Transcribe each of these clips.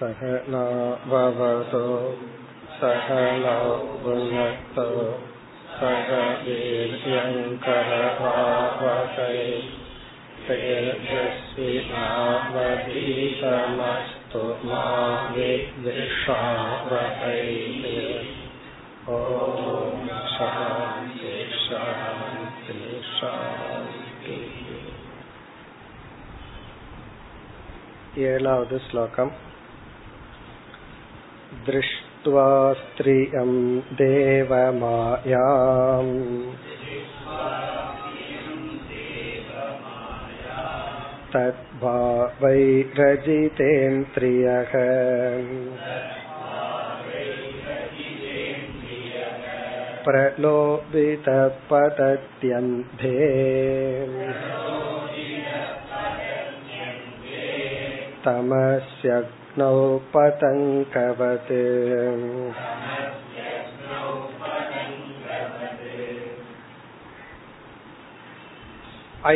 सहनाववतो सहनौ भुनक्तो सह वीर्यङ्करवावकै तेजस्विनावधीतमस्तु मा विद्विषावहैः ॐ शान्ति शान्ति शान्ति ஏழாவது ஸ்லோகம் दृष्ट्वा स्त्रियं देवमायाम् तद्भावैरजितेन्द्रियः प्रलोभितपतत्यन्धे तमस्यग्नौ पतङ्कवत्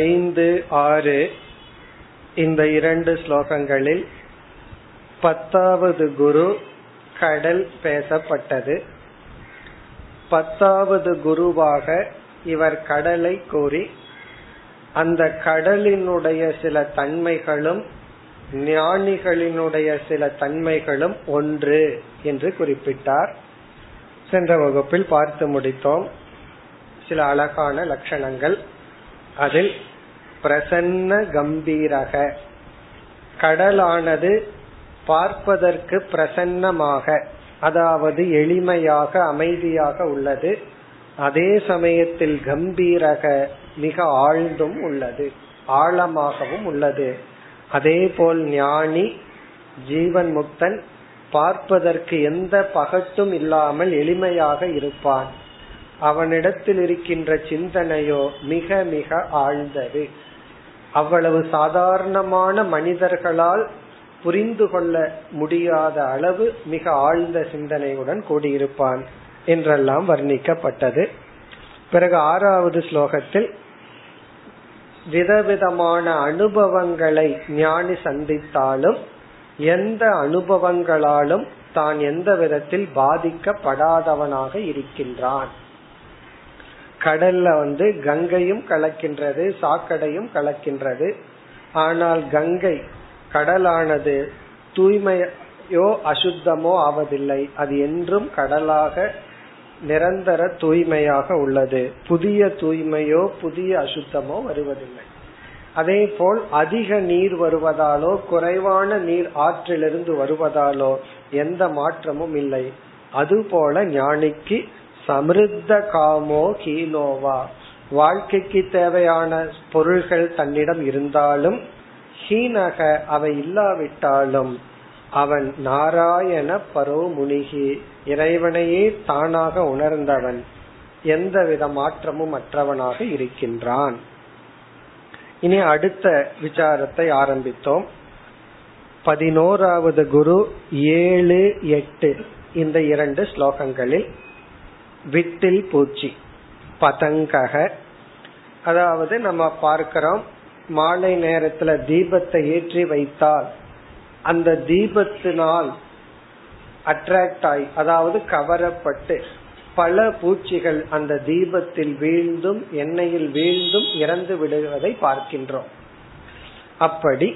ஐந்து ஆறு இந்த இரண்டு ஸ்லோகங்களில் பத்தாவது குரு கடல் பேசப்பட்டது பத்தாவது குருவாக இவர் கடலை கூறி அந்த கடலினுடைய சில தன்மைகளும் ஞானிகளினுடைய சில தன்மைகளும் ஒன்று என்று குறிப்பிட்டார். சென்ற வகுப்பில் பார்த்து முடித்தோம். சில அழகான லட்சணங்கள். அதில் பிரசன்ன கம்பீரக. கடலானது பார்ப்பதற்கு பிரசன்னமாக அதாவது எளிமையாக அமைதியாக உள்ளது. அதே சமயத்தில் கம்பீரக மிக ஆழ்ந்தும் உள்ளது ஆழமாகவும் உள்ளது. அதே போல் ஞானி ஜீவன் முக்தன் பார்ப்பதற்கு எந்த பகட்டும் இல்லாமல் எளிமையாக இருப்பான். அவனிடத்தில் இருக்கின்ற சிந்தனையோ மிக மிக ஆழ்ந்தது. அவ்வளவு சாதாரணமான மனிதர்களால் புரிந்து கொள்ள முடியாத அளவு மிக ஆழ்ந்த சிந்தனையுடன் கூடியிருப்பான் என்றெல்லாம் வர்ணிக்கப்பட்டது. பிறகு ஆறாவது ஸ்லோகத்தில் விதவிதமான அனுபவங்களை ஞானி சந்தித்தாலும் எந்த அனுபவங்களாலும் தான் எந்த விதத்தில் பாதிக்கப்படாதவனாக இருக்கின்றான். கடல்ல வந்து கங்கையும் கலக்கின்றது சாக்கடையும் கலக்கின்றது. ஆனால் கங்கை கடலானது தூய்மையோ அசுத்தமோ ஆவதில்லை. அது என்றும் கடலாக நிரந்தர தூய்மையாக உள்ளது. புதிய தூய்மையோ புதிய அசுத்தமோ வருவதில்லை. அதே போல் அதிக நீர் வருவதாலோ குறைவான நீர் ஆற்றிலிருந்து வருவதாலோ எந்த மாற்றமும் இல்லை. அதுபோல ஞானிக்கு சமிருத்த காமோ ஹீனோவா வாழ்க்கைக்கு தேவையான பொருள்கள் தன்னிடம் இருந்தாலும் ஹீனக அவை இல்லாவிட்டாலும் அவன் நாராயண பரோ முனிகி. இறைவனையே தானாக உணர்ந்தவன். எந்தவித மாற்றமும் அற்றவனாக இருக்கின்றான். இனி அடுத்த விசாரத்தை ஆரம்பித்தோம். பதினோராவது குரு ஏழு எட்டு இந்த இரண்டு ஸ்லோகங்களில் விட்டில் பூச்சி பதங்கக. அதாவது நம்ம பார்க்கிறோம் மாலை நேரத்துல தீபத்தை ஏற்றி வைத்தால் அந்த தீபத்தினால் அட்ராக்ட் ஆகி அதாவது கவரப்பட்டு பல பூச்சிகள் அந்த தீபத்தில் வீழ்ந்தும் எண்ணெயில் வீழ்ந்தும் இறந்து விடுவதை பார்க்கின்றோம். அப்படி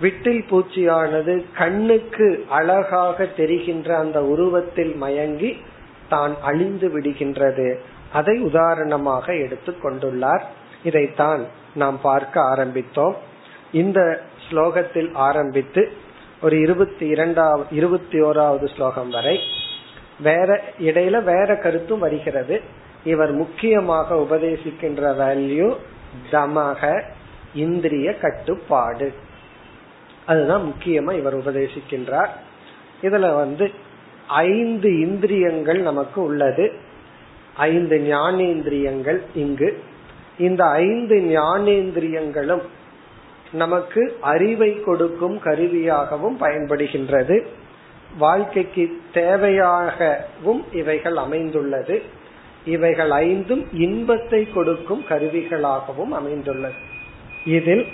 விட்டில் பூச்சியானது கண்ணுக்கு அழகாக தெரிகின்ற அந்த உருவத்தில் மயங்கி தான் அழிந்து விடுகின்றது. அதை உதாரணமாக எடுத்து கொண்டுள்ளார். இதைத்தான் நாம் பார்க்க ஆரம்பித்தோம். இந்த ஸ்லோகத்தில் ஆரம்பித்து ஒரு இருபத்தி இரண்டாவது இருபத்தி ஓராவது ஸ்லோகம் வரை. வேற இடையில வேற கருத்தும் வருகிறது. இவர் முக்கியமாக உபதேசிக்கின்ற வேல்யூ தமக இந்திரிய கட்டுப்பாடு. அதுதான் முக்கியமா இவர் உபதேசிக்கின்றார். இதுல வந்து ஐந்து இந்திரியங்கள் நமக்கு உள்ளது. ஐந்து ஞானேந்திரியங்கள் இங்கு. இந்த ஐந்து ஞானேந்திரியங்களும் நமக்கு அறிவை கொடுக்கும் கருவியாகவும் பயன்படுகின்றது. வாழ்க்கைக்கு தேவையாகவும் இவைகள் அமைந்துள்ளது. இவைகள் ஐந்தும் இன்பத்தை கொடுக்கும் கருவிகளாகவும் அமைந்துள்ளது. இதில்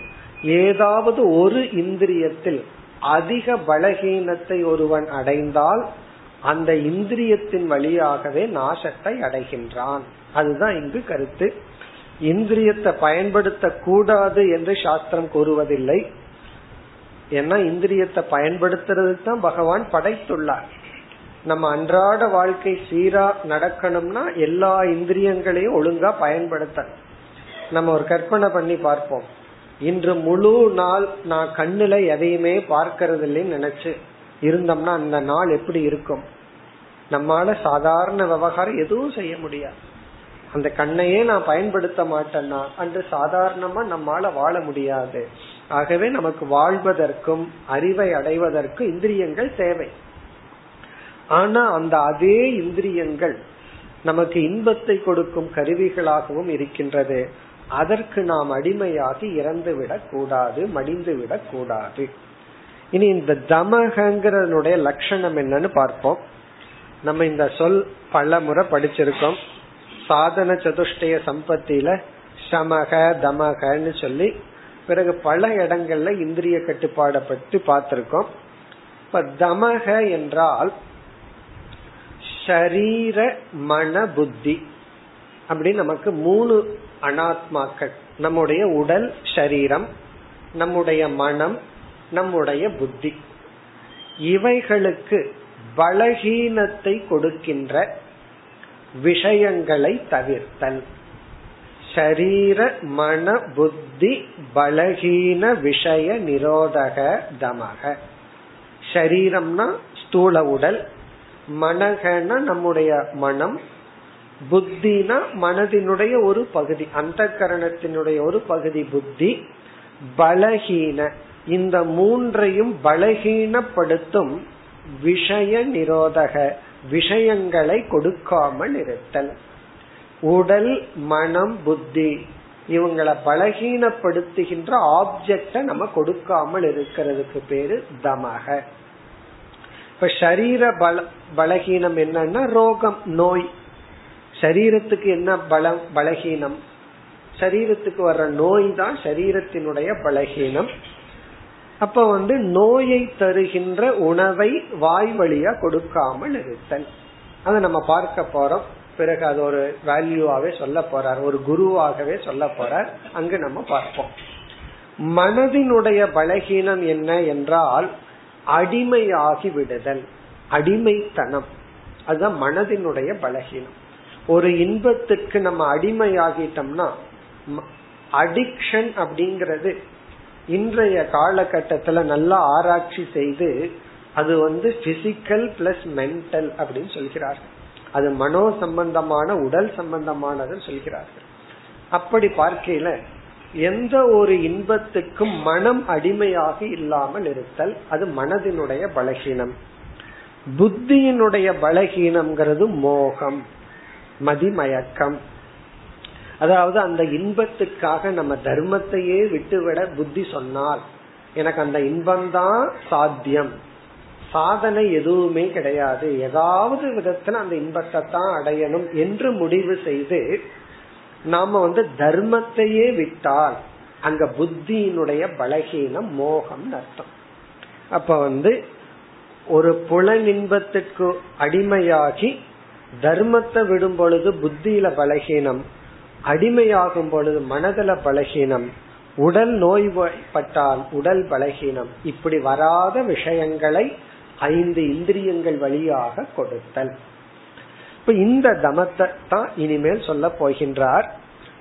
ஏதாவது ஒரு இந்திரியத்தில் அதிக பலகீனத்தை ஒருவன் அடைந்தால் அந்த இந்திரியத்தின் வழியாகவே நாசத்தை அடைகின்றான். அதுதான் இங்கு கருத்து. இந்திரியத்தை பயன்படுத்த கூடாது என்று சாஸ்திரம் கூறுவதில்லை. ஏன்னா இந்திரியத்தை பயன்படுத்துறதுக்கு தான் பகவான் படைத்துள்ளார். நம்ம அன்றாட வாழ்க்கை சீரா நடக்கணும்னா எல்லா இந்திரியங்களையும் ஒழுங்கா பயன்படுத்த நம்ம ஒரு கற்பனை பண்ணி பார்ப்போம். இன்று முழு நாள் நான் கண்ணுல எதையுமே பார்க்கறது இல்லைன்னு நினைச்சு இருந்தோம்னா அந்த நாள் எப்படி இருக்கும்? நம்மால சாதாரண விவகாரம் எதுவும் செய்ய முடியாது. அந்த கண்ணையே நான் பயன்படுத்த மாட்டேன்னா அன்று சாதாரணமா நம்மால வாழ முடியாது. ஆகவே நமக்கு வாழ்வதற்கும் அறிவை அடைவதற்கும் இந்திரியங்கள் தேவை. ஆனா அந்த அதே இந்திரியங்கள் நமக்கு இன்பத்தை கொடுக்கும் கருவிகளாகவும் இருக்கின்றது. அதற்கு நாம் அடிமையாகி இறந்து விடக் கூடாது மடிந்து விடக் கூடாது. இனி இந்த தமகங்கிறனுடைய லட்சணம் என்னன்னு பார்ப்போம். நம்ம இந்த சொல் பல முறை படிச்சிருக்கோம். சாதன சதுஷ்டய சம்பத்தியில சமக தமகன்னு சொல்லி பிறகு பல இடங்கள்ல இந்திரிய கட்டுப்பாடை பற்றி பார்த்திருக்கோம். இப்ப தமக என்றால் ஷரீர மன புத்தி அப்படி நமக்கு மூணு அனாத்மாக்கள். நம்முடைய உடல் ஷரீரம் நம்முடைய மனம் நம்முடைய புத்தி. இவைகளுக்கு பலகீனத்தை கொடுக்கின்ற விஷயங்களை தவிர்த்தல். ஷரீர மன புத்தி பலகீன விஷய நிரோதக தமக. ஷரீரம்னா ஸ்தூல உடல். மனகன நம்முடைய மனம். புத்தினா மனதினுடைய ஒரு பகுதி அந்த கரணத்தினுடைய ஒரு பகுதி புத்தி. பலகீன இந்த மூன்றையும் பலகீனப்படுத்தும் விஷய நிரோதக விஷயங்களை கொடுக்காமல் இருத்தல். உடல் மனம் புத்தி இவங்களை பலகீனப்படுத்துகின்ற ஆப்ஜெக்ட நம்ம கொடுக்காமல் இருக்கிறதுக்கு பேரு தமக. இப்ப சரீர பல பலகீனம் என்னன்னா ரோகம் நோய். சரீரத்துக்கு என்ன பலம் பலகீனம்? சரீரத்துக்கு வர்ற நோய் தான் சரீரத்தினுடைய பலகீனம். அப்ப வந்து நோயை தருகின்ற உணவை வாய் வழியா கொடுக்காமல் இருத்தல். அதை நம்ம பார்க்க போறோம். பிறகு அது ஒரு வேல்யூவாவே சொல்ல போறார் ஒரு குருவாகவே சொல்ல போறார். அங்கு நம்ம பார்ப்போம். மனதினுடைய பலகீனம் என்ன என்றால் அடிமையாகி விடுதல் அடிமைத்தனம். அதுதான் மனதினுடைய பலகீனம். ஒரு இன்பத்துக்கு நம்ம அடிமையாகிட்டோம்னா அடிக்ஷன் அப்படிங்கிறது இன்றைய காலகட்டத்துல நல்லா ஆராய்ச்சி செய்து அது வந்து பிசிக்கல் பிளஸ் மென்டல் அப்படின்னு சொல்கிறார்கள். அது மனோ சம்பந்தமான உடல் சம்பந்தமானதுன்னு சொல்கிறார்கள். அப்படி பார்க்கையில எந்த ஒரு இன்பத்துக்கும் மனம் அடிமையாக இல்லாமல் இருத்தல் அது மனதினுடைய பலகீனம். புத்தியினுடைய பலகீனம்ங்கிறது மோகம் மதிமயக்கம். அதாவது அந்த இன்பத்துக்காக நம்ம தர்மத்தையே விட்டுவிட புத்தி சொன்னால் எனக்கு அந்த இன்பம்தான் சாத்தியம். சாதனை எதுவுமே கிடையாது. ஏதாவது விதத்துல அந்த இன்பத்தை தான் அடையணும் என்று முடிவு செய்து நாம வந்து தர்மத்தையே விட்டால் அங்க புத்தியினுடைய பலகீனம் மோகம் அர்த்தம். அப்ப வந்து ஒரு புல இன்பத்துக்கு அடிமையாகி தர்மத்தை விடும் பொழுது புத்தியில பலகீனம் அடிமையாகும் பொழுது மனதில பலகீனம் உடல் நோய்பட்டால் உடல் பலகீனம் இப்படி வராத விஷயங்களை ஐந்து இந்திரியங்கள் வழியாக கொடுத்தல். இப்ப இந்த தமத்தை தான் இனிமேல் சொல்ல போகின்றார்.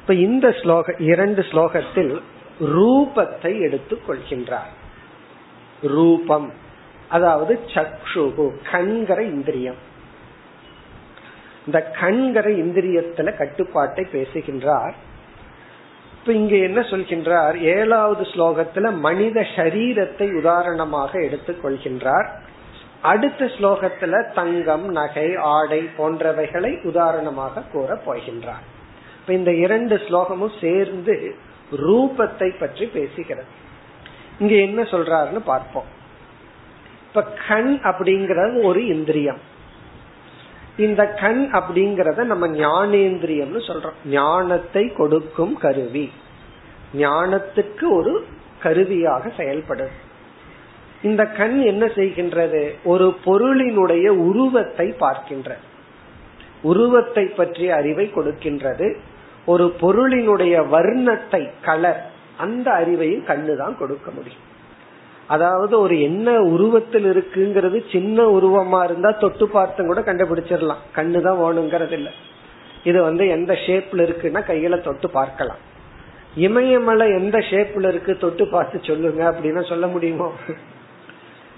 இப்ப இந்த ஸ்லோக இரண்டு ஸ்லோகத்தில் ரூபத்தை எடுத்துக் கொள்கின்றார். ரூபம் அதாவது சக்ஷுகு கண்கிற இந்திரியம். இந்த கண்கிற இந்திரியத்துல கட்டுப்பாட்டை பேசுகின்றார். இப்ப இங்க என்ன சொல்கின்றார்? ஏழாவது ஸ்லோகத்துல மனித சரீரத்தை உதாரணமாக எடுத்துக் கொள்கின்றார். அடுத்த ஸ்லோகத்துல தங்கம் நகை ஆடை போன்றவைகளை உதாரணமாக கூற போகின்றார். இப்ப இந்த இரண்டு ஸ்லோகமும் சேர்ந்து ரூபத்தை பற்றி பேசுகிறது. இங்க என்ன சொல்றாருன்னு பார்ப்போம். இப்ப கண் அப்படிங்கறது ஒரு இந்திரியம். இந்த கண் அப்படிங்கறத நம்ம ஞானேந்திரியம்னு சொல்றோம். ஞானத்தை கொடுக்கும் கருவி. ஞானத்துக்கு ஒரு கருவியாக செயல்படுது. இந்த கண் என்ன செய்கின்றது? ஒரு பொருளினுடைய உருவத்தை பார்க்கின்ற உருவத்தை பற்றிய அறிவை கொடுக்கின்றது. ஒரு பொருளினுடைய வர்ணத்தை கலர் அந்த அறிவையும் கண்ணு தான் கொடுக்க முடியும். அதாவது ஒரு என்ன உருவத்தில் இருக்குங்கிறது சின்ன உருவமா இருந்தா தொட்டு பார்த்தும் கூட கண்டுபிடிச்சிடலாம். கண்ணு தான் வேணுங்கிறது இல்ல இது வந்து எந்த ஷேப்ல இருக்குன்னா கையில தொட்டு பார்க்கலாம். இமயமலை எந்த ஷேப்ல இருக்கு தொட்டு பார்த்து சொல்லுங்க அப்படின்னா சொல்ல முடியுமோ?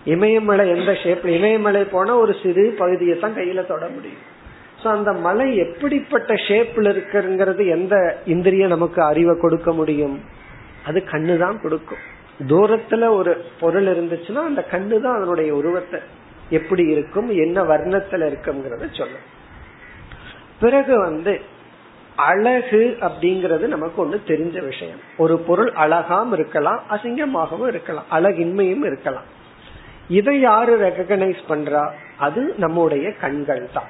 இமயமலை எந்த ஷேப்ல இமயமலை போனா ஒரு சிறு பகுதியை தான் கையில தொட முடியும். சோ அந்த மலை எப்படிப்பட்ட ஷேப்ல இருக்குங்கிறது எந்த இந்திரியம் நமக்கு அறிவை கொடுக்க முடியும்? அது கண்ணு தான் கொடுக்கும். தூரத்துல ஒரு பொருள் இருந்துச்சுன்னா அந்த கண்ணு தான் அதனுடைய உருவத்தை எப்படி இருக்கும் என்ன வர்ணத்துல இருக்குங்கிறத சொல்லும். பிறகு வந்து அழகு அப்படிங்கறது நமக்கு ஒண்ணு தெரிஞ்ச விஷயம். ஒரு பொருள் அழகாம் இருக்கலாம் அசிங்கமாகவும் இருக்கலாம் அழகின்மையும் இருக்கலாம். இதை யாரு ரெகனைஸ் பண்றா? அது நம்முடைய கண்கள் தான்.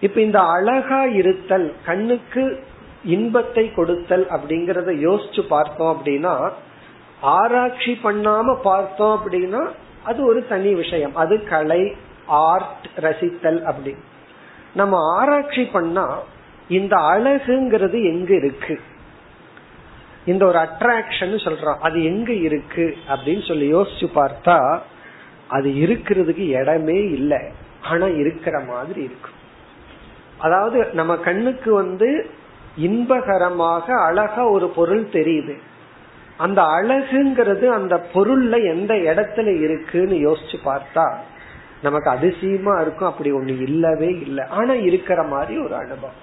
இப்ப இந்த அழகா இருத்தல் கண்ணுக்கு இன்பத்தை கொடுத்தல் அப்படிங்கறத யோசிச்சு பார்த்தோம் அப்படின்னா ஆராய்ச்சி பண்ணாம பார்த்தோம் அப்படின்னா அது ஒரு தனி விஷயம். அது கலை ஆர்ட் ரசித்தல் அப்படி. நம்ம ஆராய்ச்சி பண்ணா இந்த அழகுங்கிறது எங்க இருக்கு? இந்த ஒரு அட்ராக்ஷன் சொல்றோம். அது எங்க இருக்கு அப்படின்னு சொல்லி யோசிச்சு பார்த்தா அது இருக்கிறதுக்கு இடமே இல்லை. ஆனா இருக்கிற மாதிரி இருக்கு. அதாவது நம்ம கண்ணுக்கு வந்து இன்பகரமாக அழகா ஒரு பொருள் தெரியுது. அந்த அழகுங்கிறது அந்த பொருள்ல எந்த இடத்துல இருக்குன்னு யோசிச்சு பார்த்தா நமக்கு அதிசயமா இருக்கும். அப்படி ஒண்ணு இல்லவே இல்லை. ஆனா இருக்கிற மாதிரி ஒரு அனுபவம்.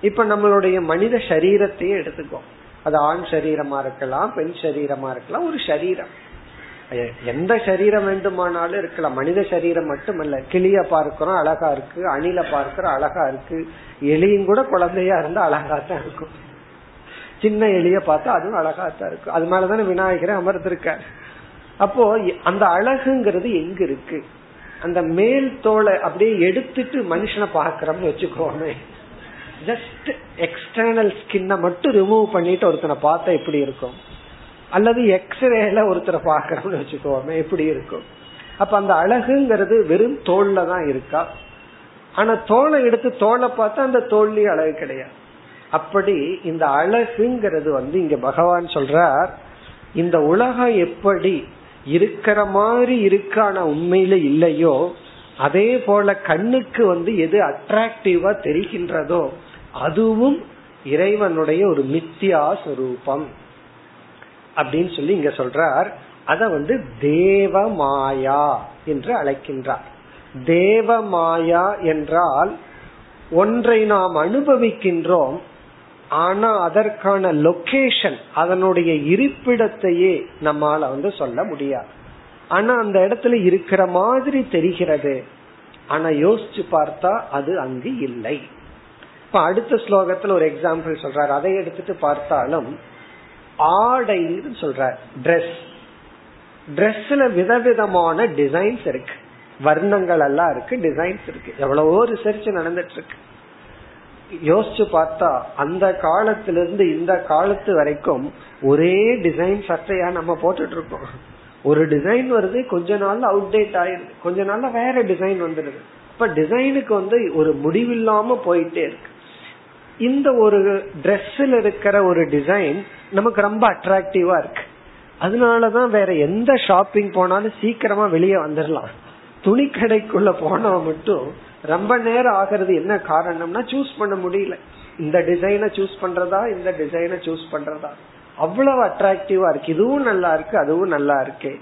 இப்ப நம்மளுடைய மனித சரீரத்தையே எடுத்துக்கோ அது ஆண் சரீரமா இருக்கலாம் பெண் சரீரமா இருக்கலாம் ஒரு சரீரம். எந்த சரீரம் வேண்டுமானாலும் இருக்கலாம். மனித சரீரம் மட்டுமல்ல. கிளிய பார்க்கிறோம் அழகா இருக்கு. அணில பார்க்கிறோம் அழகா இருக்கு. எலியும் கூட குழந்தையா இருந்தா அழகா தான் இருக்கும். சின்ன எலிய பார்த்தா அதுவும் அழகா தான் இருக்கும் அது மேலதானே விநாயகரை அமர்ந்திருக்காரு. அப்போ அந்த அழகுங்கிறது எங்க இருக்கு? அந்த மேல் தோலை அப்படியே எடுத்துட்டு மனுஷனை பாக்குறோம்னு வச்சுக்கோமே. ஜஸ்ட் எக்ஸ்டர்னல் ஸ்கின்ன மட்டும் ரிமூவ் பண்ணிட்டு ஒருத்தனை பார்த்தா எப்படி இருக்கும்? அல்லது எக்ஸ்ரேல ஒருத்தரை பாக்குறோம்னு வச்சுக்கோமே எப்படி இருக்கும்? அப்ப அந்த அழகுங்கிறது வெறும் தோல்ல தான் இருக்கா? ஆனா தோலை எடுத்து தோலை பார்த்தா அந்த தோல்லையும் அழகு கிடையாது. அப்படி இந்த அழகுங்கிறது வந்து இங்க பகவான் சொல்றார் இந்த உலகம் எப்படி இருக்கிற மாதிரி இருக்கான உண்மையில இல்லையோ அதே போல கண்ணுக்கு வந்து எது அட்ராக்டிவா தெரிகின்றதோ அதுவும் இறைவனுடைய ஒரு மித்தியா சுரூபம். அப்படின்னு சொல்லி இங்க சொல்றார். அத வந்து தேவ மாயா என்று அழைக்கின்றார். தேவ மாயா என்றால் ஒன்றை நாம் அனுபவிக்கின்றோம் ஆனா அதற்கான லொகேஷன் அதனுடைய இருப்பிடத்தையே நம்மால வந்து சொல்ல முடியாது. ஆனா அந்த இடத்துல இருக்கிற மாதிரி தெரிகிறது. ஆனா யோசிச்சு பார்த்தா அது அங்கு இல்லை. இப்ப அடுத்த ஸ்லோகத்துல ஒரு எக்ஸாம்பிள் சொல்றாரு. அதை எடுத்துட்டு பார்த்தாலும் ஆடைன்னு சொல்றார். ட்ரெஸ் ட்ரெஸ்ல விதவிதமான டிசைன்ஸ் இருக்கு. வர்ணங்கள் எல்லாம் இருக்கு டிசைன்ஸ் இருக்கு. எவ்வளவோ ரிசர்ச் நடந்துட்டு இருக்கு. யோசிச்சு பார்த்தா அந்த காலத்திலிருந்து இந்த காலத்து வரைக்கும் ஒரே டிசைன் சட்டையா நம்ம போட்டுட்டு இருக்கோம் ஒரு டிசைன் வருது கொஞ்ச நாள்ல அவுடேட் ஆயிருது கொஞ்ச நாள்ல வேற டிசைன் வந்துடுது. இப்ப டிசைனுக்கு வந்து ஒரு முடிவில்லாம போயிட்டே இருக்கு. இந்த ஒரு ட்ரெஸ்ஸில் இருக்கிற ஒரு டிசைன் நமக்கு ரொம்ப அட்ராக்டிவா இருக்கு. அதனாலதான் வேற எந்த ஷாப்பிங் போனாலும் சீக்கிரமா வெளியே வந்துடலாம் துணி கடைக்குள்ள போனா மட்டும் ரொம்ப நேரம் ஆகிறது என்ன காரணம்னா சூஸ் பண்ண முடியல. இந்த டிசைனை சூஸ் பண்றதா? இந்த டிசைனை சூஸ் பண்றதா? அவ்வளவு அட்ராக்டிவா இருக்கு. இதுவும் நல்லா இருக்கு அதுவும் நல்லா இருக்கு.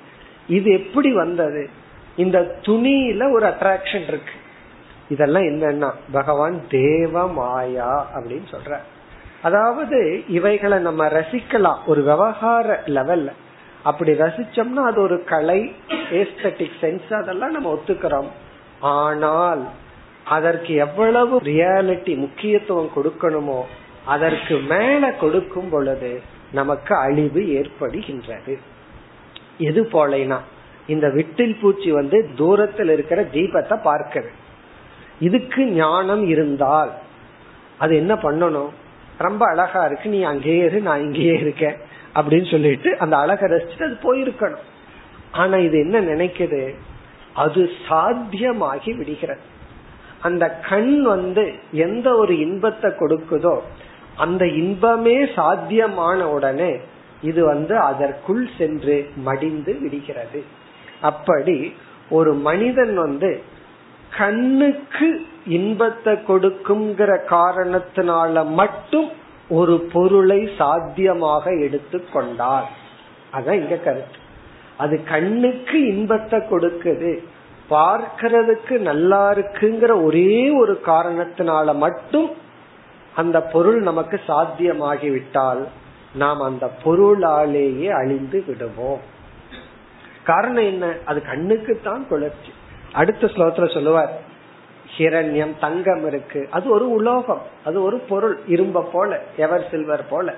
இது எப்படி வந்தது? இந்த துணியில ஒரு அட்ராக்ஷன் இருக்கு. இதெல்லாம் என்னன்னா பகவான் தேவ மாயா அப்படின்னு சொல்ற. அதாவது இவைகளை நம்ம ரசிக்கலாம். ஒரு விவகார லெவல்ல அப்படி ரசிச்சோம்னா அது ஒரு கலை ஏஸ்தட்டிக் சென்ஸ் அதெல்லாம் நம்ம ஒத்துக்கிறோம். ஆனால் அதற்கு எவ்வளவு ரியாலிட்டி முக்கியத்துவம் கொடுக்கணுமோ அதற்கு மேல கொடுக்கும் பொழுது நமக்கு அழிவு ஏற்படுகின்றது. எது போலைனா இந்த விட்டில் பூச்சி வந்து தூரத்தில் இருக்கிற தீபத்தை பார்க்குது. இதுக்கு ஞானம் இருந்தால் அது என்ன பண்ணணும்? ரொம்ப அழகா இருக்கு நீ அங்கேயே இரு நான் இங்கேயே இருக்கேன் அப்படின்னு சொல்லிட்டு அந்த அழகை ரசிச்சுட்டு அது போயிருக்கணும். ஆனா இது என்ன நினைக்குது? அது சாத்தியமாகி விடுகிறது. அந்த கண் வந்து எந்த ஒரு இன்பத்தை கொடுக்குதோ அந்த இன்பமே சாத்தியமான உடனே இது வந்து அதற்குள் சென்று மடிந்து விடுகிறது. அப்படி ஒரு மனிதன் வந்து கண்ணுக்கு இன்பத்தை கொடுக்குங்கிற காரணத்தினால மட்டும் ஒரு பொருளை சாத்தியமாக எடுத்துக்கொண்டார் அதான் இங்க கருத்து. அது கண்ணுக்கு இன்பத்தை கொடுக்குது. பார்க்கிறதுக்கு நல்லா இருக்குங்கிற ஒரே ஒரு காரணத்தினால மட்டும் அந்த பொருள் நமக்கு சாத்தியமாகிவிட்டால் நாம் அந்த பொருளாலேயே அழிந்து விடுவோம். காரணம் என்ன? அது கண்ணுக்கு தான் குளிர்ச்சி. அடுத்த ஸ்லோகத்துல சொல்லுவார் ஹிரண்யம் தங்கம் இருக்கு. அது ஒரு உலோகம் அது ஒரு பொருள் இரும்ப போல எவர் சில்வர் போல.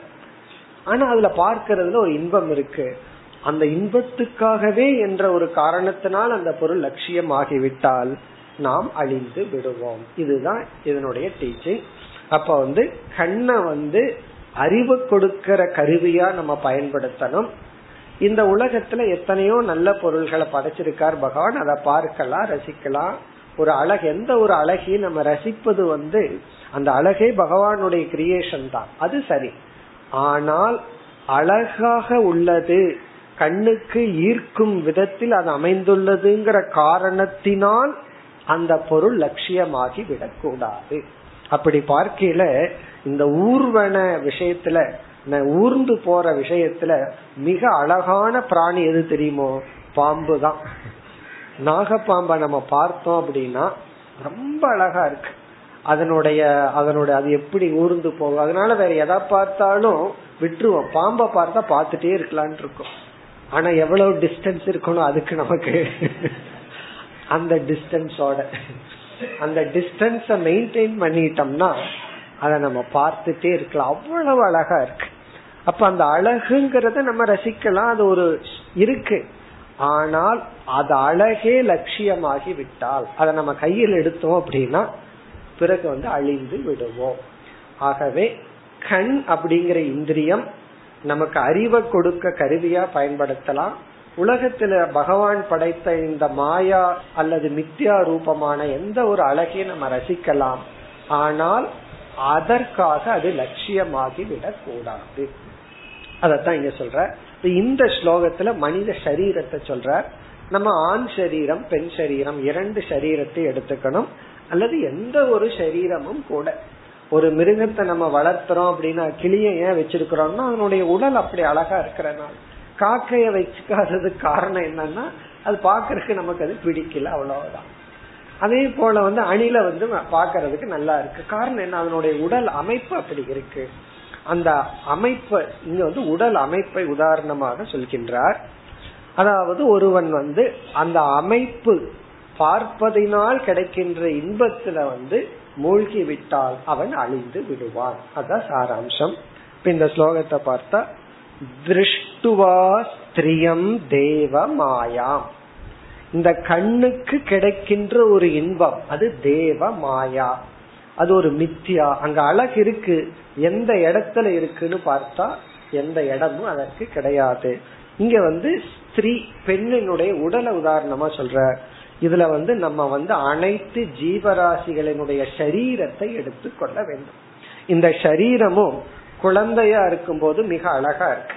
ஆனா அதுல பார்க்கறதுல ஒரு இன்பம் இருக்கு. அந்த இன்பத்துக்காகவே என்ற ஒரு காரணத்தினால் அந்த பொருள் லட்சியம் ஆகிவிட்டால் நாம் அழிந்து விடுவோம். இதுதான் இதனுடைய டீச்சிங் அப்ப வந்து கண்ணை வந்து அறிவு கொடுக்கிற கருவியா நம்ம பயன்படுத்தணும். இந்த உலகத்துல எத்தனையோ நல்ல பொருள்களை படைச்சிருக்கார் பகவான். அதை பார்க்கலாம் ரசிக்கலாம். ஒரு அழகு எந்த ஒரு அழகையும் நம்ம ரசிப்பது வந்து அந்த அழகே பகவானுடைய கிரியேஷன் தான். அது சரி. ஆனால் அழகாக உள்ளது கண்ணுக்கு ஈர்க்கும் விதத்தில் அது அமைந்துள்ளதுங்கிற காரணத்தினால் அந்த பொருள் லட்சியமாகி விடக்கூடாது. அப்படி பார்க்கையில இந்த ஊர்வன விஷயத்துல ஊர்ந்து போற விஷயத்துல மிக அழகான பிராணி எது தெரியுமோ? பாம்பு தான். நாகப்பாம்பை நம்ம பார்த்தோம் அப்படின்னா ரொம்ப அழகா இருக்கு. அதனுடைய அதனுடைய அது எப்படி ஊர்ந்து போகும்? அதனால வேற எதை பார்த்தாலும் விட்டுருவோம். பாம்பை பார்த்தா பார்த்துட்டே இருக்கலான் இருக்கும். ஆனா எவ்வளவு டிஸ்டன்ஸ் இருக்கணும் அதுக்கு நமக்கு அந்த டிஸ்டன்ஸோட அந்த டிஸ்டன்ஸ மெயின்டைன் பண்ணிட்டோம்னா அதை நம்ம பார்த்துட்டே இருக்கலாம். அவ்வளவு அழகா இருக்கு. அப்ப அந்த அழகுங்கிறத நம்ம ரசிக்கலாம். அது ஒரு இருக்கு. ஆனால் அது அழகே லட்சியமாகி விட்டால் அதை நம்ம கையில் எடுத்தோம் அப்படின்னா பிறகு வந்து அழிந்து விடுவோம். ஆகவே கண் அப்படிங்கிற இந்திரியம் நமக்கு அறிவை கொடுக்க கருவியா பயன்படுத்தலாம். உலகத்துல பகவான் படைத்த இந்த மாயா அல்லது மித்யா ரூபமான எந்த ஒரு அழகையும் நம்ம ரசிக்கலாம். ஆனால் அதற்காக அது லட்சியமாகி விடக்கூடாது அதத்தான் இங்க சொல்ற. இந்த ஸ்லோகத்துல மனித சரீரத்தை சொல்ற. நம்ம ஆண் சரீரம் பெண் சரீரம் இரண்டு சரீரத்தை எடுத்துக்கணும். அல்லது எந்த ஒரு சரீரமும் கூட. ஒரு மிருகத்தை நம்ம வளர்த்துறோம் அப்படின்னா கிளிய ஏன் வச்சிருக்கிறோம்னா அதனுடைய உடல் அப்படி அழகா இருக்கிறனால. காக்கைய வச்சுக்காததுக்கு காரணம் என்னன்னா அது பாக்குறதுக்கு நமக்கு அது பிடிக்கல அவ்வளவுதான். அதே போல வந்து அணில வந்து பாக்குறதுக்கு நல்லா இருக்கு. காரணம் என்ன? அதனுடைய உடல் அமைப்பு அப்படி இருக்கு. அந்த அமைப்பை இங்க வந்து உடல் அமைப்பை உதாரணமாக சொல்கின்றார். அதாவது ஒருவன் வந்து அந்த அமைப்பு பார்ப்பதினால் கிடைக்கின்ற இன்பத்துல வந்து மூழ்கி விட்டால் அவன் அழிந்து விடுவான். அதான் சாராம்சம். இந்த ஸ்லோகத்தை பார்த்தா திருஷ்டுவா ஸ்திரியம் தேவ மாயாம் இந்த கண்ணுக்கு கிடைக்கின்ற ஒரு இன்பம் அது தேவ மாயா. அது ஒரு மித்தியா. அங்க அழகு இருக்கு. எந்த இடத்துல இருக்குன்னு பார்த்தா எந்த இடமும் அதற்கு கிடையாது. இங்க வந்து ஸ்திரீ பெண்ணினுடைய உடலை உதாரணமா சொல்ற. இதுல வந்து நம்ம வந்து அனைத்து ஜீவராசிகளினுடைய சரீரத்தை எடுத்துக்கொள்ள வேண்டும். இந்த சரீரமும் குழந்தையா இருக்கும் போது மிக அழகா இருக்கு.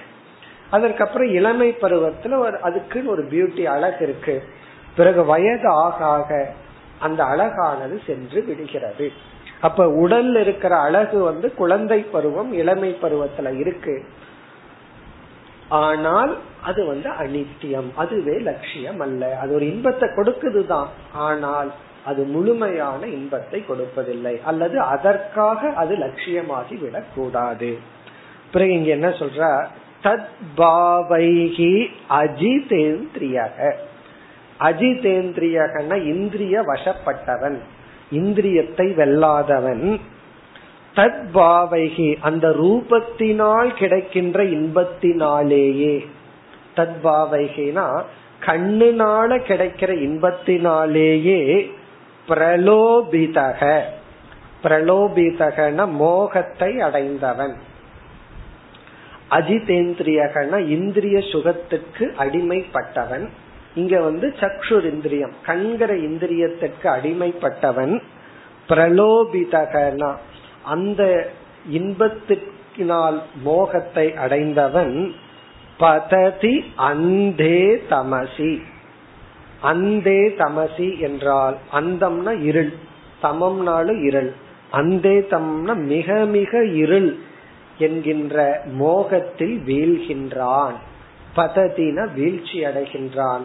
அதற்கப்புறம் இளமை பருவத்துல ஒரு அதுக்குன்னு ஒரு பியூட்டி அழகு இருக்கு. பிறகு வயது ஆக ஆக அந்த அழகானது சென்று விடுகிறது. அப்ப உடல்ல இருக்கிற அழகு வந்து குழந்தை பருவம் இளமை பருவத்துல இருக்கு. ஆனால் அது வந்து அனித்தியம். அதுவே லட்சியம் அல்ல அது ஒரு இன்பத்தை கொடுக்குதுதான். ஆனால் அது முழுமையான இன்பத்தை கொடுப்பதில்லை. அல்லது அதற்காக அது லட்சியமாகி விடக்கூடாது பிறகு இங்க என்ன சொல்ற? தத் பாவைகி அஜிதேந்திரியக. அஜிதேந்திரியகன இந்திரிய வசப்பட்டவன். இந்திரியத்தை வெல்லாதவன். தத்பாவைகி அந்த ரூபத்தினால் கிடைக்கின்ற இன்பத்தினாலேயே. தத்பாவைகினா கண்ணுனால கிடைக்கிற இன்பத்தினாலேயே பிரலோபிதக. பிரலோபிதகன மோகத்தை அடைந்தவன். அஜிதேந்திரியகன இந்திரிய சுகத்துக்கு அடிமைப்பட்டவன். இங்க வந்து சக்ஷுர் இந்திரியம் கண்கிற இந்திரியத்திற்கு அடிமைப்பட்டவன். பிரலோபிதகனா அந்த இன்பத்தினால் மோகத்தை அடைந்தவன் பததி அந்தே தமசி. அந்தே தமசி என்றால் அந்தம்னா இருள் தமம்னாலும் இருள் அந்தே தம்னா மிக மிக இருள் என்கின்ற மோகத்தில் வீழ்கின்றான். பததின வீழ்ச்சி அடைகின்றான்.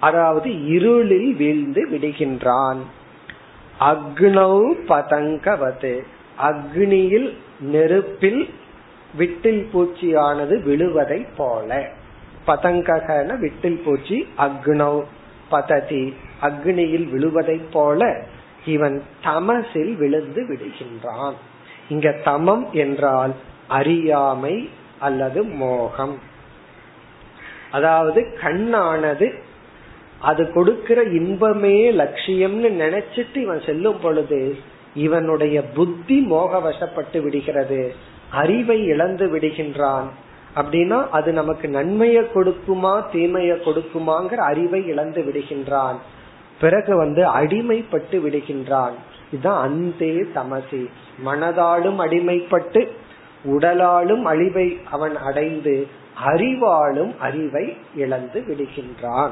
அதாவது இருளில் வீழ்ந்து விடுகின்றான். அக்னௌ பதங்கவது. அக்னியில் நெருப்பில் விட்டில் பூச்சியானது விழுவதை போல. பதங்ககன விட்டில் பூச்சி அக்னோ பததி அக்னியில் விழுவதை போல இவன் தமசில் விழுந்து விடுகின்றான். இங்க தமம் என்றால் அறியாமை அல்லது மோகம். அதாவது கண்ணானது அது கொடுக்கிற இன்பமே லட்சியம்னு நினைச்சிட்டு இவன் செல்லும் பொழுது இவனுடைய புத்தி மோகவசப்பட்டு விடுகிறது. அறிவை இழந்து விடுகின்றான். அப்படின்னா அது நமக்கு நன்மையை கொடுக்குமா தீமைய கொடுக்குமாங்கிற அறிவை இழந்து விடுகின்றான். பிறகு வந்து அடிமைப்பட்டு விடுகின்றான். இதுதான் அந்தே தமசி. மனதாலும் அடிமைப்பட்டு உடலாலும் அழிவை அவன் அடைந்து அறிவாலும் அறிவை இழந்து விடுகின்றான்.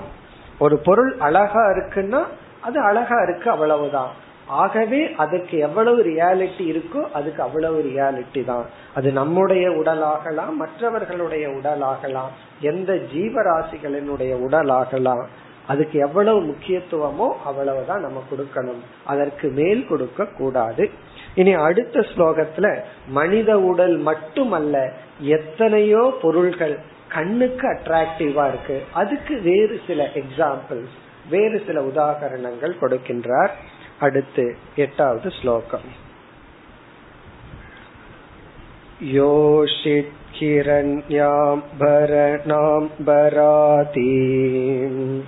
ஒரு பொருள் அழகா இருக்குன்னா அது அழகா இருக்கு அவ்வளவுதான். ஆகவே அதுக்கு எவ்வளவு ரியாலிட்டி இருக்கோ அதுக்கு அவ்வளவு ரியாலிட்டி தான். அது நம்முடைய உடலாகலாம் மற்றவர்களுடைய உடலாகலாம் எந்த ஜீவராசிகளினுடைய உடலாகலாம் அதுக்கு எவ்வளவு முக்கியத்துவமோ அவ்வளவுதான் நம்ம கொடுக்கணும். அதற்கு மேல் கொடுக்க கூடாது. இனி அடுத்த ஸ்லோகத்துல மனித உடல் மட்டுமல்ல எத்தனையோ பொருள்கள் கண்ணுக்கு அட்ராக்டிவா இருக்கு. அதுக்கு வேறு சில எக்ஸாம்பிள்ஸ் வேறு சில உதாகரணங்கள் கொடுக்கின்றார். அடுத்து எட்டாவது ஸ்லோகம் योषित्किरण्याम्बरणाम्बरातीम्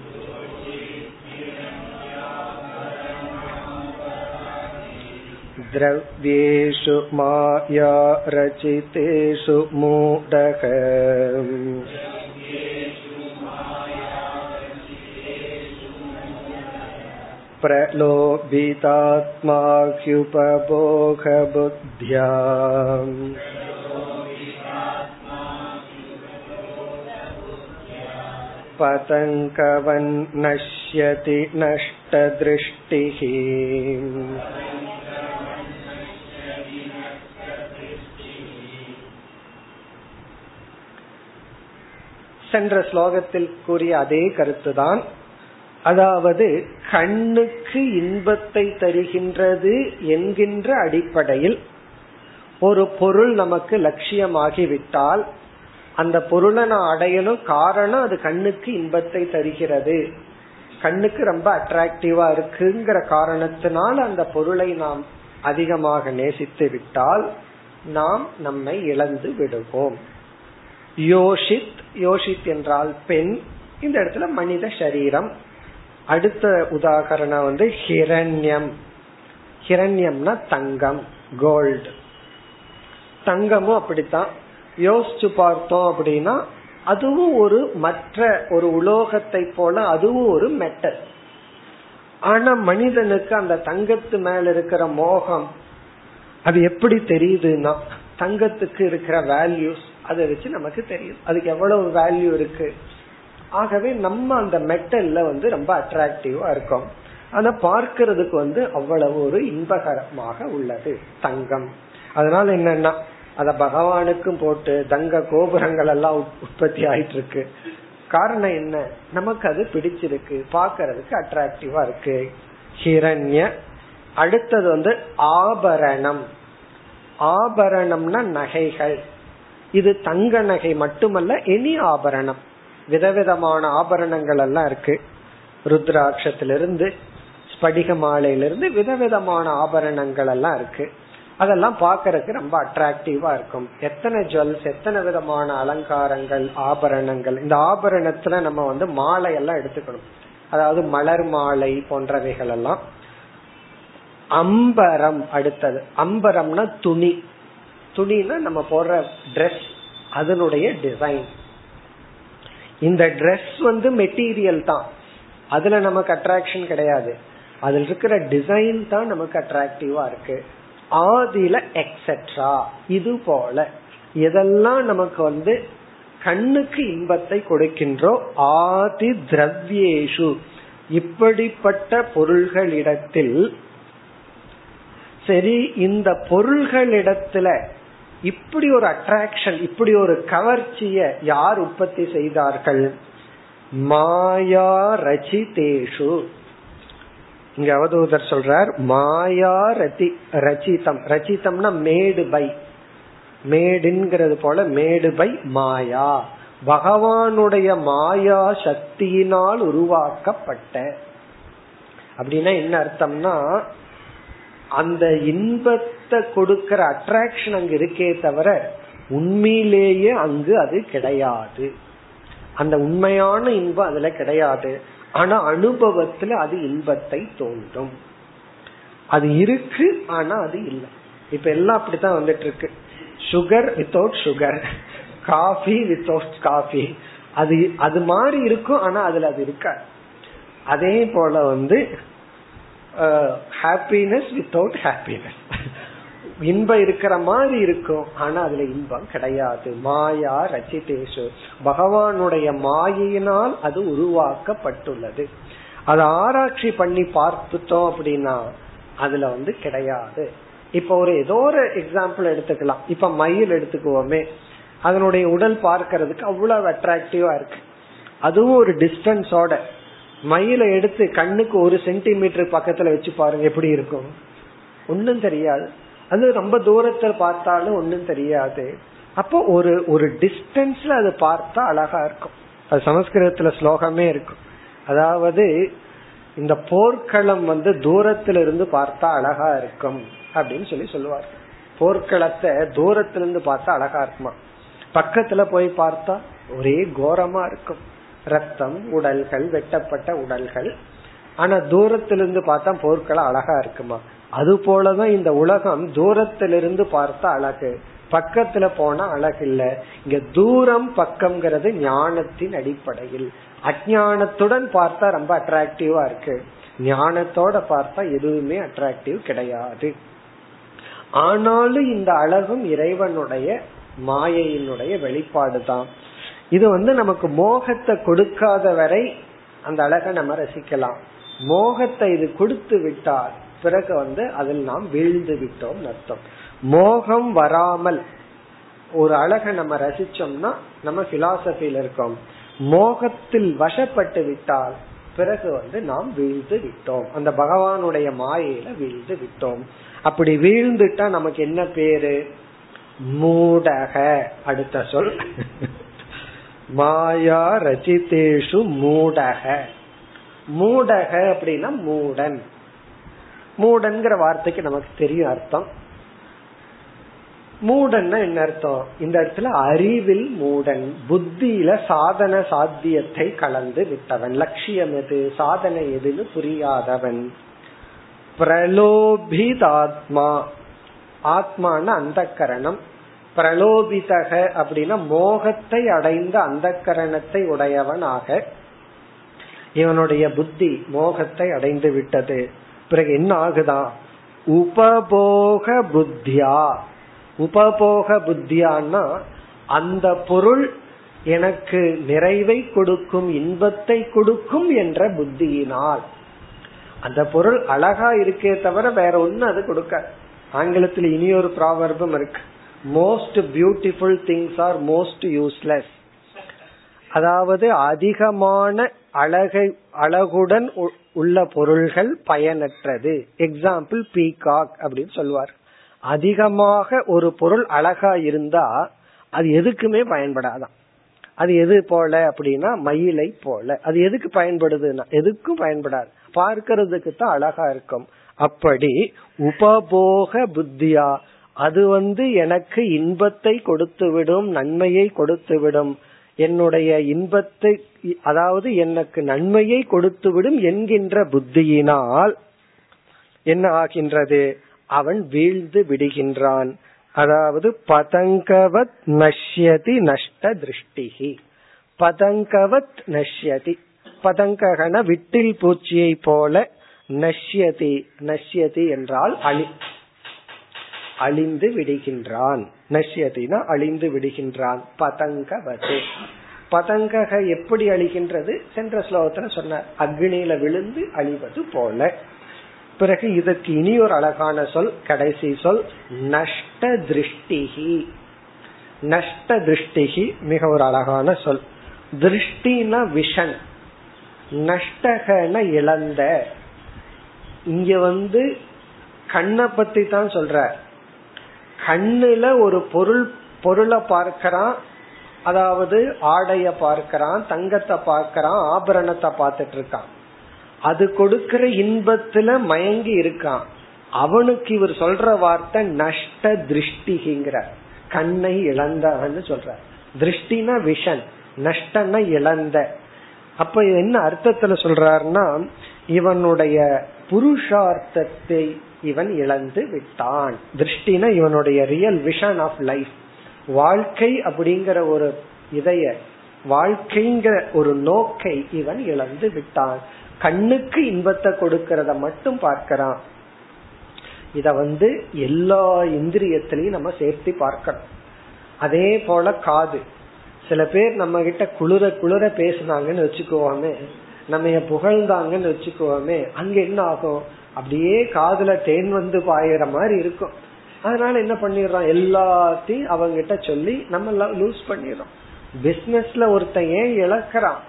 द्रव्येषु माया रचितेषु मूढक प्रलोभितात्मा ह्युपभोगबुद्ध्या पतङ्कवन्नश्यति नष्टदृष्टिः சென்ற ஸ்லோகத்தில் கூறிய அதே கருத்துதான் அதாவது கண்ணுக்கு இன்பத்தை தருகின்றது என்கின்ற அடிப்படையில் ஒரு பொருள் நமக்கு லட்சியமாகிவிட்டால் அந்த பொருளை நான் அடையணும் காரணம் அது கண்ணுக்கு இன்பத்தை தருகிறது. கண்ணுக்கு ரொம்ப அட்ராக்டிவா இருக்குங்கிற காரணத்தினால் அந்த பொருளை நாம் அதிகமாக நேசித்து விட்டால் நாம் நம்மை இழந்து விடுவோம். யோஷித் யோஷித் என்றால் பெண். இந்த இடத்துல மனித சரீரம். அடுத்த உதாகரணம் வந்து ஹிரண்யம். ஹிரண்யம்னா தங்கம் கோல்டு தங்கமும் அப்படித்தான். யோசிச்சு பார்த்தோம் அப்படின்னா அதுவும் ஒரு மற்ற ஒரு உலோகத்தை போல அதுவும் ஒரு மெட்டல் ஆனா மனிதனுக்கு அந்த தங்கத்து மேல இருக்கிற மோகம் அது எப்படி தெரியுதுன்னா தங்கத்துக்கு இருக்கிற வேல்யூஸ் அதை வச்சு நமக்கு தெரியும். அதுக்கு எவ்வளவு வேல்யூ இருக்கு? ஆகவே நம்ம அந்த மெட்டல்ல வந்து ரொம்ப அட்ராக்டிவா இருக்கும். ஆனா பார்க்கறதுக்கு வந்து அவ்வளவு ஒரு இன்பகரமாக உள்ளது தங்கம். அதனால என்னன்னா அத பகவானுக்கும் போட்டு தங்க கோபுரங்கள் எல்லாம் உற்பத்தி ஆயிட்டு இருக்கு காரணம் என்ன? நமக்கு அது பிடிச்சிருக்கு பாக்கிறதுக்கு அட்ராக்டிவா இருக்கு. ஹிரண்ய அடுத்தது வந்து ஆபரணம். ஆபரணம்னா நகைகள். இது தங்க நகை மட்டுமல்ல எனி ஆபரணம். விதவிதமான ஆபரணங்கள் எல்லாம் இருக்கு. ருத்ராட்சத்திலிருந்து ஸ்படிக மாலையிலிருந்து விதவிதமான ஆபரணங்கள் எல்லாம் இருக்கு. அதெல்லாம் பாக்கறதுக்கு ரொம்ப அட்ராக்டிவா இருக்கும். எத்தனை ஜுவல்ஸ் எத்தனை விதமான அலங்காரங்கள் ஆபரணங்கள். இந்த ஆபரணத்துல நம்ம வந்து மாலை எல்லாம் எடுத்துக்கணும். அதாவது மலர் மாலை போன்றவைகள் எல்லாம் அம்பரம் அடுத்தது. அம்பரம்னா துணி. துணினா நம்ம போடுற ட்ரெஸ் அதனுடைய டிசைன் இந்த ட்ரெஸ் வந்து மெட்டீரியல் தான். அதுல நமக்கு அட்ராக்ஷன் கிடையாது. அதுல இருக்கிற டிசைன் தான் நமக்கு அட்ராக்டிவா இருக்கு. ஆதில எக்ஸெட்ரா இது போல. எதெல்லாம் நமக்கு வந்து கண்ணுக்கு இன்பத்தை கொடுக்கின்றோ ஆதி திரவியேஷு. இப்படிப்பட்ட பொருள்களிடத்தில் சரி இந்த பொருள்களிடத்துல இப்படி ஒரு அட்ராக்ஷன் இப்படி ஒரு கவர்ச்சிய யார் உற்பத்தி செய்தார்கள்? மாயா ரச்சிதேஷு. இங்க அவதூதர் சொல்றார் மாயா ரதி ரச்சிதம். ரச்சிதம்னா மேடு பை. மேடுங்கிறது போல மேடு பை மாயா. பகவானுடைய மாயா சக்தியினால் உருவாக்கப்பட்ட. அப்படின்னா என்ன அர்த்தம்னா அந்த இன்பத்தை கொடுக்கிற அட்ராக்ஷன் அங்க இருக்கே தவிர உண்மையிலேயே அங்கு அது கிடையாது. அந்த உண்மையான இன்பம் அதுல கிடையாது. ஆனா அனுபவத்துல அது இன்பத்தை தோன்றும். அது இருக்கு ஆனா அது இல்லை. இப்ப எல்லாம் அப்படித்தான் வந்துட்டு இருக்கு sugar without sugar coffee without coffee அது அது மாதிரி இருக்கும் ஆனா அதுல அது இருக்காது. அதே போல வந்து ஹாப்பினஸ் வித்தவுட் ஹாப்பினஸ் இன்பம் இருக்கிற மாதிரி இருக்கும் ஆனா அதுல இன்பம் கிடையாது. மாயா ரச்சிதேஷு பகவானுடைய மாயினால் அது உருவாக்கப்பட்டுள்ளது. அது ஆராய்ச்சி பண்ணி பார்த்துட்டோம் அப்படின்னா அதுல வந்து கிடையாது. இப்ப ஒரு ஏதோ ஒரு எக்ஸாம்பிள் எடுத்துக்கலாம். இப்ப மயில் எடுத்துக்குவோமே. அதனுடைய உடல் பார்க்கறதுக்கு அவ்வளவு அட்ராக்டிவா இருக்கு. அதுவும் ஒரு டிஸ்டன்ஸோட மயில எடுத்து கண்ணுக்கு ஒரு சென்டிமீட்டர் பக்கத்துல வச்சு பாருங்க எப்படி இருக்கும். ஒன்னும் தெரியாது. அது ரொம்ப தூரத்துல பார்த்தாலும் ஒன்னும் தெரியாது. அப்போ ஒரு ஒரு டிஸ்டன்ஸ்ல அது பார்த்தா அழகா இருக்கும். அது சமஸ்கிருதத்துல ஸ்லோகமே இருக்கும். அதாவது இந்த போர்க்களம் வந்து தூரத்துல இருந்து பார்த்தா அழகா இருக்கும் அப்படின்னு சொல்லி சொல்லுவார். போர்க்களத்தை தூரத்துல இருந்து பார்த்தா அழகா இருக்குமா? பக்கத்துல போய் பார்த்தா ஒரே கோரமா இருக்கும். ரத்தம் உடல்கள் வெட்டப்பட்ட உடல்கள். ஆனா தூரத்திலிருந்து பார்த்தா போர்க்களம் அழகா இருக்குமா? அது போலதான் இந்த உலகம் தூரத்திலிருந்து பார்த்தா அழகு. பக்கத்துல போனா அழகு இல்ல இங்க தூரம் பக்கம்ங்கிறது ஞானத்தின் அடிப்படையில். அஜானத்துடன் பார்த்தா ரொம்ப அட்ராக்டிவா இருக்கு. ஞானத்தோட பார்த்தா எதுவுமே அட்ராக்டிவ் கிடையாது. ஆனாலும் இந்த அழகும் இறைவனுடைய மாயையினுடைய வெளிப்பாடு தான் இது வந்து நமக்கு மோகத்தை கொடுக்காத வரை அந்த அழகை நம்ம ரசிக்கலாம். மோகத்தை இது கொடுத்து விட்டால் பிறகு வந்து அதில் நாம் வீழ்ந்து விட்டோம் அர்த்தம். மோகம் வராமல் ஒரு அழகை நம்ம ரசிச்சோம்னா நம்ம பிலாசபில இருக்கோம். மோகத்தில் வசப்பட்டு விட்டால் பிறகு வந்து நாம் வீழ்ந்து விட்டோம். அந்த பகவானுடைய மாயையில வீழ்ந்து விட்டோம். அப்படி வீழ்ந்துட்டா நமக்கு என்ன பேரு? மூடக அடுத்த சொல். மாயா ரச்சிதேஷு மூடக. மூடக அப்படின்னா மூடன். மூடன்கிற வார்த்தைக்கு நமக்கு தெரியும் அர்த்தம். மூடன்னா என்ன அர்த்தம்? இந்த இடத்துல அறிவில் மூடன் புத்தியில சாதன சாத்தியத்தை கலந்து விட்டவன். லட்சியம் எது? சாதனை எதுன்னு புரியாதவன். பிரலோபிதாத்மா. ஆத்மான அந்த கரணம் பிரலோபிதக அப்படின்னா மோகத்தை அடைந்த அந்த கரணத்தை உடையவனாக இவனுடைய புத்தி மோகத்தை அடைந்து விட்டது. பிறகு என்ன ஆகுதா? உபபோக புத்தியா? உபபோக புத்தியான்னா அந்த பொருள் எனக்கு நிறைவை கொடுக்கும் இன்பத்தை கொடுக்கும் என்ற புத்தியினால். அந்த பொருள் அழகா இருக்கே தவிர வேற ஒண்ணு அது கொடுக்க ஆங்கிலத்தில் இனி ஒரு ப்ராவர்பம் இருக்கு. Most beautiful things are most useless அதாவது அதிகமான அழகை அழகுடன் உள்ள பொருள்கள் பயனற்றது. எக்ஸாம்பிள் பீகாக் அப்படின்னு சொல்லுவார் அதிகமாக ஒரு பொருள் அழகா இருந்தா அது எதுக்குமே பயன்படாதான் அது எது போல அப்படின்னா மயிலை போல. அது எதுக்கு பயன்படுதுன்னா எதுக்கும் பயன்படாது. பார்க்கறதுக்கு தான் அழகா இருக்கும். அப்படி உபபோக புத்தியா அது வந்து எனக்கு இன்பத்தை கொடுத்துவிடும் நன்மையை கொடுத்துவிடும். என்னுடைய இன்பத்தை அதாவது எனக்கு நன்மையை கொடுத்துவிடும் என்கின்ற புத்தியினால் என்ன ஆகின்றது? அவன் வீழ்ந்து விடுகின்றான். அதாவது பதங்கவத் நஷ்யதி நஷ்ட திருஷ்டிகி பதங்கவத் நஷ்யதி. பதங்ககன விட்டில் பூச்சியை போல நஷ்யதி நஷ்யதி என்றால் அழி. அழிந்து விடுகின்றான். நஷ்யதினா அழிந்து விடுகின்றான். பதங்கவது. பதங்கக எப்படி அழிகின்றது? சென்ற ஸ்லோகத்துல சொன்ன அக்னியில விழுந்து அழிவது போல. பிறகு இதற்கு இனி ஒரு அழகான சொல் கடைசி சொல் நஷ்ட திருஷ்டிகி நஷ்ட திருஷ்டிகி மிக ஒரு அழகான சொல். திருஷ்டினா விஷன். நஷ்டகன இழந்த. இங்க வந்து கண்ணை பத்தி தான் சொல்ற. கண்ணுல ஒரு பொருள் பொருளை பார்க்கறான் அதாவது ஆடைய பார்க்கறான் தங்கத்தை பார்க்கறான் ஆபரணத்தை பார்த்துட்டு இருக்கான். அது கொடுக்கிற இன்பத்துல மயங்கி இருக்கான். அவனுக்கு இவர் சொல்ற வார்த்தை நஷ்ட திருஷ்டிகிங்கிற. கண்ணை இழந்தவன் சொல்ற. திருஷ்டினா விஷன் நஷ்டன்னா இழந்த. அப்ப என்ன அர்த்தத்துல சொல்றாருன்னா இவனுடைய புருஷார்த்தத்தை இவன் இழந்து விட்டான். திருஷ்டினா இவனுடைய ரியல் விஷன் ஆஃப் லைஃப் வாழ்க்கை அப்படிங்கிற ஒரு இதைய வாழ்க்கைங்கிற ஒரு நோக்கை இவன் இழந்து விட்டான். கண்ணுக்கு இன்பத்தை கொடுக்கறத மட்டும் பார்க்கிறான். இத வந்து எல்லா இந்திரியத்திலையும் நம்ம சேர்த்து பார்க்கணும். அதே போல காது. சில பேர் நம்ம கிட்ட குளிர குளிர பேசினாங்கன்னு வச்சுக்குவோமே நம்ம புகழ்ந்தாங்கன்னு வச்சுக்குவோமே அங்க என்ன ஆகும்? அப்படியே காதுல தேன் வந்து பாயிற மாதிரி இருக்கும். அதனால என்ன பண்ணிடுறான்? எல்லாத்தையும் அவங்க கிட்ட சொல்லி நம்ம லூஸ் பண்ணிடுறோம். பிசினஸ்ல ஒருத்தன் ஏன் இழக்கிறான்?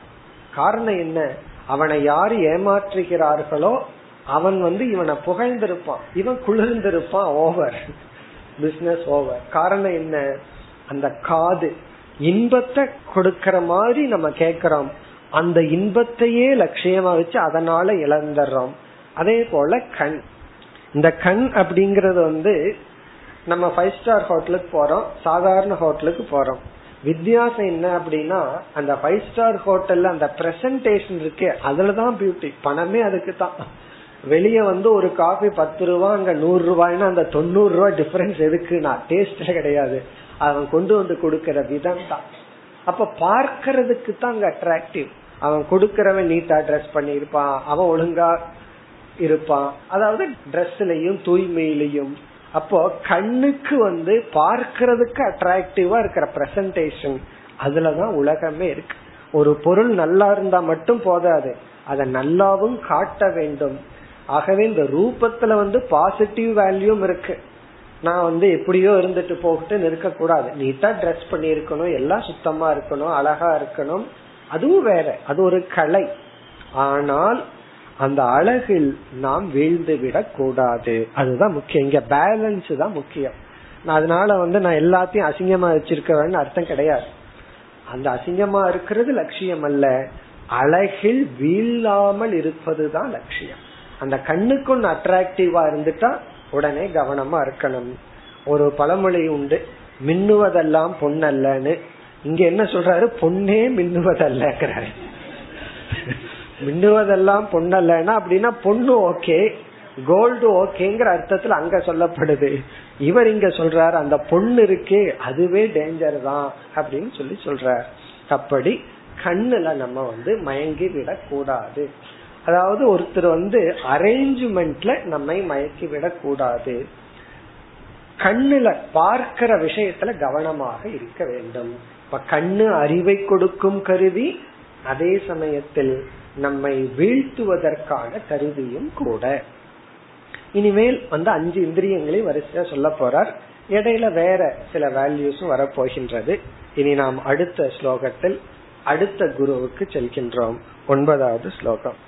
காரணம் என்ன? அவனை யாரு ஏமாற்றுகிறார்களோ அவன் வந்து இவனை புகழ்ந்திருப்பான். இவன் குளிர்ந்திருப்பான். ஓவர் பிசினஸ் ஓவர் காரணம் என்ன? அந்த காது. இன்பத்தை கொடுக்கற மாதிரி நம்ம கேக்குறோம் அந்த இன்பத்தையே லட்சியமா வச்சு அதனால இழந்துடுறோம். அதே போல கண். இந்த கண் அப்படிங்கறது வந்து நம்ம ஃபைவ் ஸ்டார் ஹோட்டலுக்கு போறோம் சாதாரண ஹோட்டலுக்கு போறோம். வித்தியாசம் என்ன அப்படின்னா அந்த ஃபைவ் ஸ்டார் ஹோட்டல்ல அந்த பிரசன்டேஷன் இருக்கு அதுலதான் பியூட்டி பணமே அதுக்கு தான். வெளியே வந்து ஒரு காஃபி பத்து ரூபா அங்க நூறு ரூபாய்னா அந்த தொண்ணூறு ரூபாய் டிஃபரன்ஸ் எதுக்குன்னா டேஸ்டே கிடையாது. அவன் கொண்டு வந்து கொடுக்கற விதம் தான். அப்ப பார்க்கறதுக்கு தான் அங்க அட்ராக்டிவ் அவன் கொடுக்கறவன் நீட்டா ட்ரெஸ் பண்ணிருப்பான் அவன் ஒழுங்கா இருப்பான். அதாவது ட்ரெஸ்லயும் தூய்மையிலையும். அப்போ கண்ணுக்கு வந்து பார்க்கறதுக்கு அட்ராக்டிவா இருக்கிற பிரசன்டேஷன் அதுலதான் உலகமே இருக்கு. ஒரு பொருள் நல்லா இருந்தா மட்டும் போதாது. அதை நல்லாவும் காட்ட வேண்டும். ஆகவே இந்த ரூபத்துல வந்து பாசிட்டிவ் வேல்யூம் இருக்கு. நான் வந்து எப்படியோ இருந்துட்டு போகிட்டு இருக்க கூடாது நீட்டா ட்ரெஸ் பண்ணி இருக்கணும் எல்லாம் சுத்தமா இருக்கணும். அழகா இருக்கணும். அதுவும் வேற. அது ஒரு கலை. ஆனால் அந்த அழகில் நாம் வீழ்ந்து விடக்கூடாது அதுதான் முக்கியம். இங்க பேலன்ஸ் தான் முக்கியம். அதனால வந்து நான் எல்லாத்தையும் அசிங்கமா வச்சிருக்கவேன்னு அர்த்தம் கிடையாது. அந்த அசிங்கமா இருக்கிறது லட்சியம் அல்ல. அழகில் வீழாமல் இருப்பதுதான் லட்சியம். அந்த கண்ணுக்கு ஒன்னு அட்ராக்டிவா இருந்துட்டா உடனே கவனமா இருக்கணும். ஒரு பழமொழி உண்டு. மின்னுவதெல்லாம் பொண்ணல்லன்னு இங்க என்ன சொல்றாரு? பொண்ணே மின்னுவதல்லங்கிறாரு. மின்னுவதெல்லாம் பொண்ணல்லன்னா அப்படின்னா பொண்ணு ஓகே கோல்டு ஓகேங்கிற அர்த்தத்துல அங்க சொல்லப்படுது. இவர் இங்க சொல்றாரு அந்த பொண்ணு இருக்கே அதுவே டேஞ்சர் தான் அப்படின்னு சொல்லி சொல்றார். அப்படி கண்ணுல நம்ம வந்து மயங்கி விட கூடாது அதாவது ஒருத்தர் வந்து அரேஞ்ச்மெண்ட்ல நம்மை மயக்கி விட கூடாது கண்ணுல பார்க்கிற விஷயத்துல கவனமாக இருக்க வேண்டும். இப்ப கண்ணு அறிவை கொடுக்கும் கருவி அதே சமயத்தில் நம்மை வீழ்த்துவதற்கான கருவியும் கூட இனிமேல் வந்து அஞ்சு இந்திரியங்களையும் வரிசையா சொல்ல போறார் இடையில வேற சில வேல்யூஸும் வரப்போகின்றது இனி நாம் அடுத்த ஸ்லோகத்தில் அடுத்த குருவுக்கு செல்கின்றோம் ஒன்பதாவது ஸ்லோகம்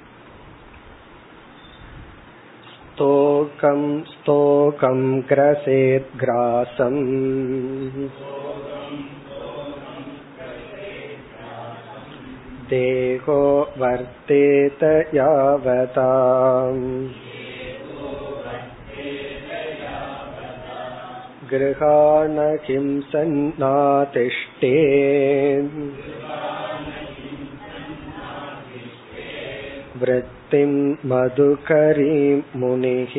स्तोकं स्तोकं ग्रसेत् देहो वर्तेत यावता गृहाण हिंसन्नातिष्ठे वृत्तिं मधुकरीं मुनिः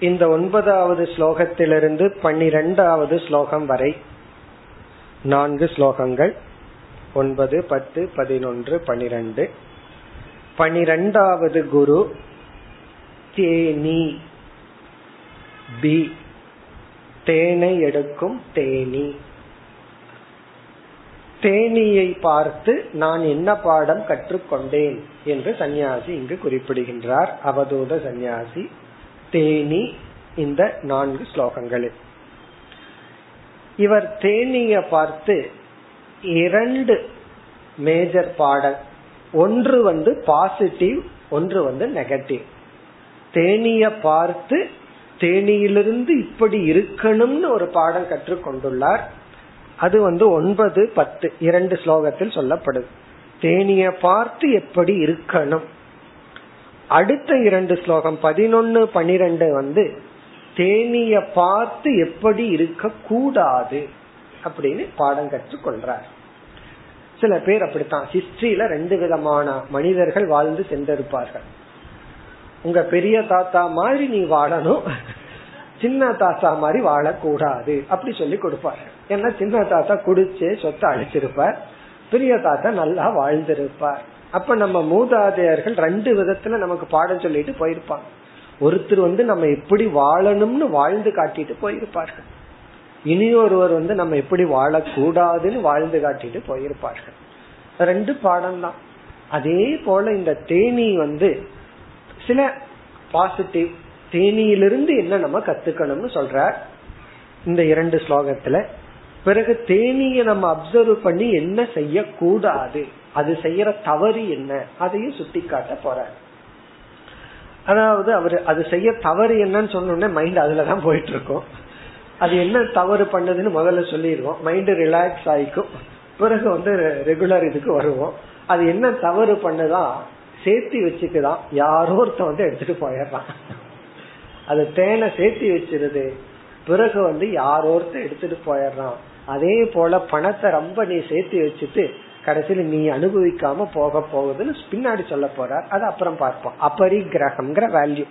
இந்த ஒன்பதாவது ஸ்லோகத்திலிருந்து பன்னிரெண்டாவது ஸ்லோகம் வரை. நான்கு ஸ்லோகங்கள். ஒன்பது பத்து பதினொன்று பனிரெண்டு பனிரெண்டாவது குரு தேனி பி. தேனை எடுக்கும் தேனி. தேனியை பார்த்து நான் என்ன பாடம் கற்றுக்கொண்டேன் என்று சந்நியாசி இங்கு குறிப்பிடுகின்றார். அவதூத சந்நியாசி. தேனி இந்த நான்கு ஸ்லோகங்களில் இவர் தேனிய பார்த்து இரண்டு மேஜர் பாடல். ஒன்று வந்து பாசிட்டிவ் ஒன்று வந்து நெகட்டிவ் தேனிய பார்த்து தேனியிலிருந்து இப்படி இருக்கணும்னு ஒரு பாடம் கற்றுக்கொண்டுள்ளார் அது வந்து ஒன்பது பத்து இரண்டு ஸ்லோகத்தில் சொல்லப்படுது. தேனிய பார்த்து எப்படி இருக்கணும்? அடுத்த இரண்டு ஸ்லோகம் பதினொன்னு பனிரெண்டு வந்து தேனிய பார்த்து எப்படி இருக்க கூடாது அப்படின்னு பாடம் கற்றுக் கொள்றார். சில பேர் அப்படித்தான். ஹிஸ்டரியில ரெண்டு விதமான மனிதர்கள் வாழ்ந்து சென்றிருப்பார்கள். உங்க பெரிய தாத்தா மாதிரி நீ வாழணும். சின்ன தாத்தா மாதிரி வாழக்கூடாது. அப்படி சொல்லி கொடுப்பாரு. ஏன்னா சின்ன தாத்தா குடிச்சு சொத்தை அழிச்சிருப்பார். பெரிய தாத்தா நல்லா வாழ்ந்திருப்பார். அப்ப நம்ம மூதாதையர்கள் ரெண்டு விதத்துல நமக்கு பாடம் சொல்லிட்டு போயிருப்பாங்க. ஒருத்தர் வந்து நம்ம எப்படி வாழணும்னு வாழ்ந்து காட்டிட்டு போயிருப்பார்கள். இனியொருவர் வந்து நம்ம எப்படி வாழக்கூடாதுன்னு வாழ்ந்து காட்டிட்டு போயிருப்பார்கள். ரெண்டு பாடம் தான் அதே போல இந்த தேனி வந்து சில பாசிட்டிவ் தேனியிலிருந்து என்ன நம்ம கத்துக்கணும்னு சொல்ற இந்த இரண்டு ஸ்லோகத்துல பிறகு தேனியை நம்ம அப்சர்வ் பண்ணி என்ன செய்யக்கூடாது? அது செய்யற தவறு என்ன? அதையும் சுட்டி காட்ட போற அதாவது அவர் அது செய்ய தவறு என்னன்னு சொன்னோடனே மைண்ட் அதுலதான் போயிட்டு இருக்கும் அது என்ன தவறு பண்ணதுன்னு முதல்ல சொல்லிடுவோம். மைண்ட் ரிலாக்ஸ் ஆயிக்கும். பிறகு வந்து ரெகுலர் இதுக்கு வருவோம். அது என்ன தவறு பண்ணுதான் சேர்த்தி வச்சுக்குதான் யாரோ ஒருத்த வந்து எடுத்துட்டு போயிடுறான். அது தேனை சேர்த்தி வச்சிருது. பிறகு வந்து யாரோ ஒருத்த எடுத்துட்டு போயிடுறான். அதே போல பணத்தை ரொம்ப நீ சேர்த்து வச்சுட்டு கடைசியில நீ அனுபவிக்காம போக போகுதுன்னு பின்னாடி சொல்ல போறார். அது அப்புறம் பார்ப்போம். அபரிகிரகம்ங்கிற வேல்யூ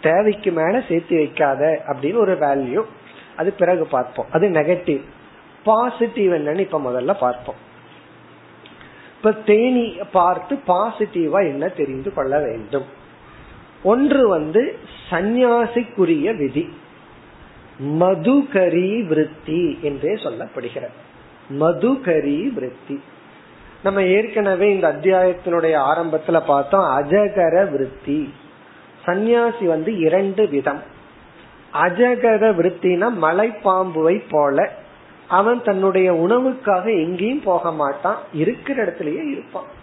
தேவைக்கு மேல சேர்த்து வைக்காத அப்படின்னு ஒரு வேல்யூ அது பிறகு பார்ப்போம். அது நெகட்டிவ் பாசிட்டிவ் என்னன்னு இப்ப முதல்ல பார்ப்போம். இப்ப தேனி பார்த்து பாசிட்டிவா என்ன தெரிந்து கொள்ள வேண்டும்? ஒன்று வந்து சந்நியாசிக்குரிய விதி. மதுகரி விருத்தி என்றே சொல்லப்படுகிறது. மதுகரி விருத்தி. நம்ம ஏற்கனவே இந்த அத்தியாயத்தினுடைய ஆரம்பத்துல பார்த்தோம் அஜகர விருத்தி. சந்நியாசி வந்து இரண்டு விதம். அஜகர விருத்தினா மலைப்பாம்புவை போல அவன் தன்னுடைய உணவுக்காக எங்கேயும் போக மாட்டான் இருக்கிற இடத்துலயே இருப்பான்.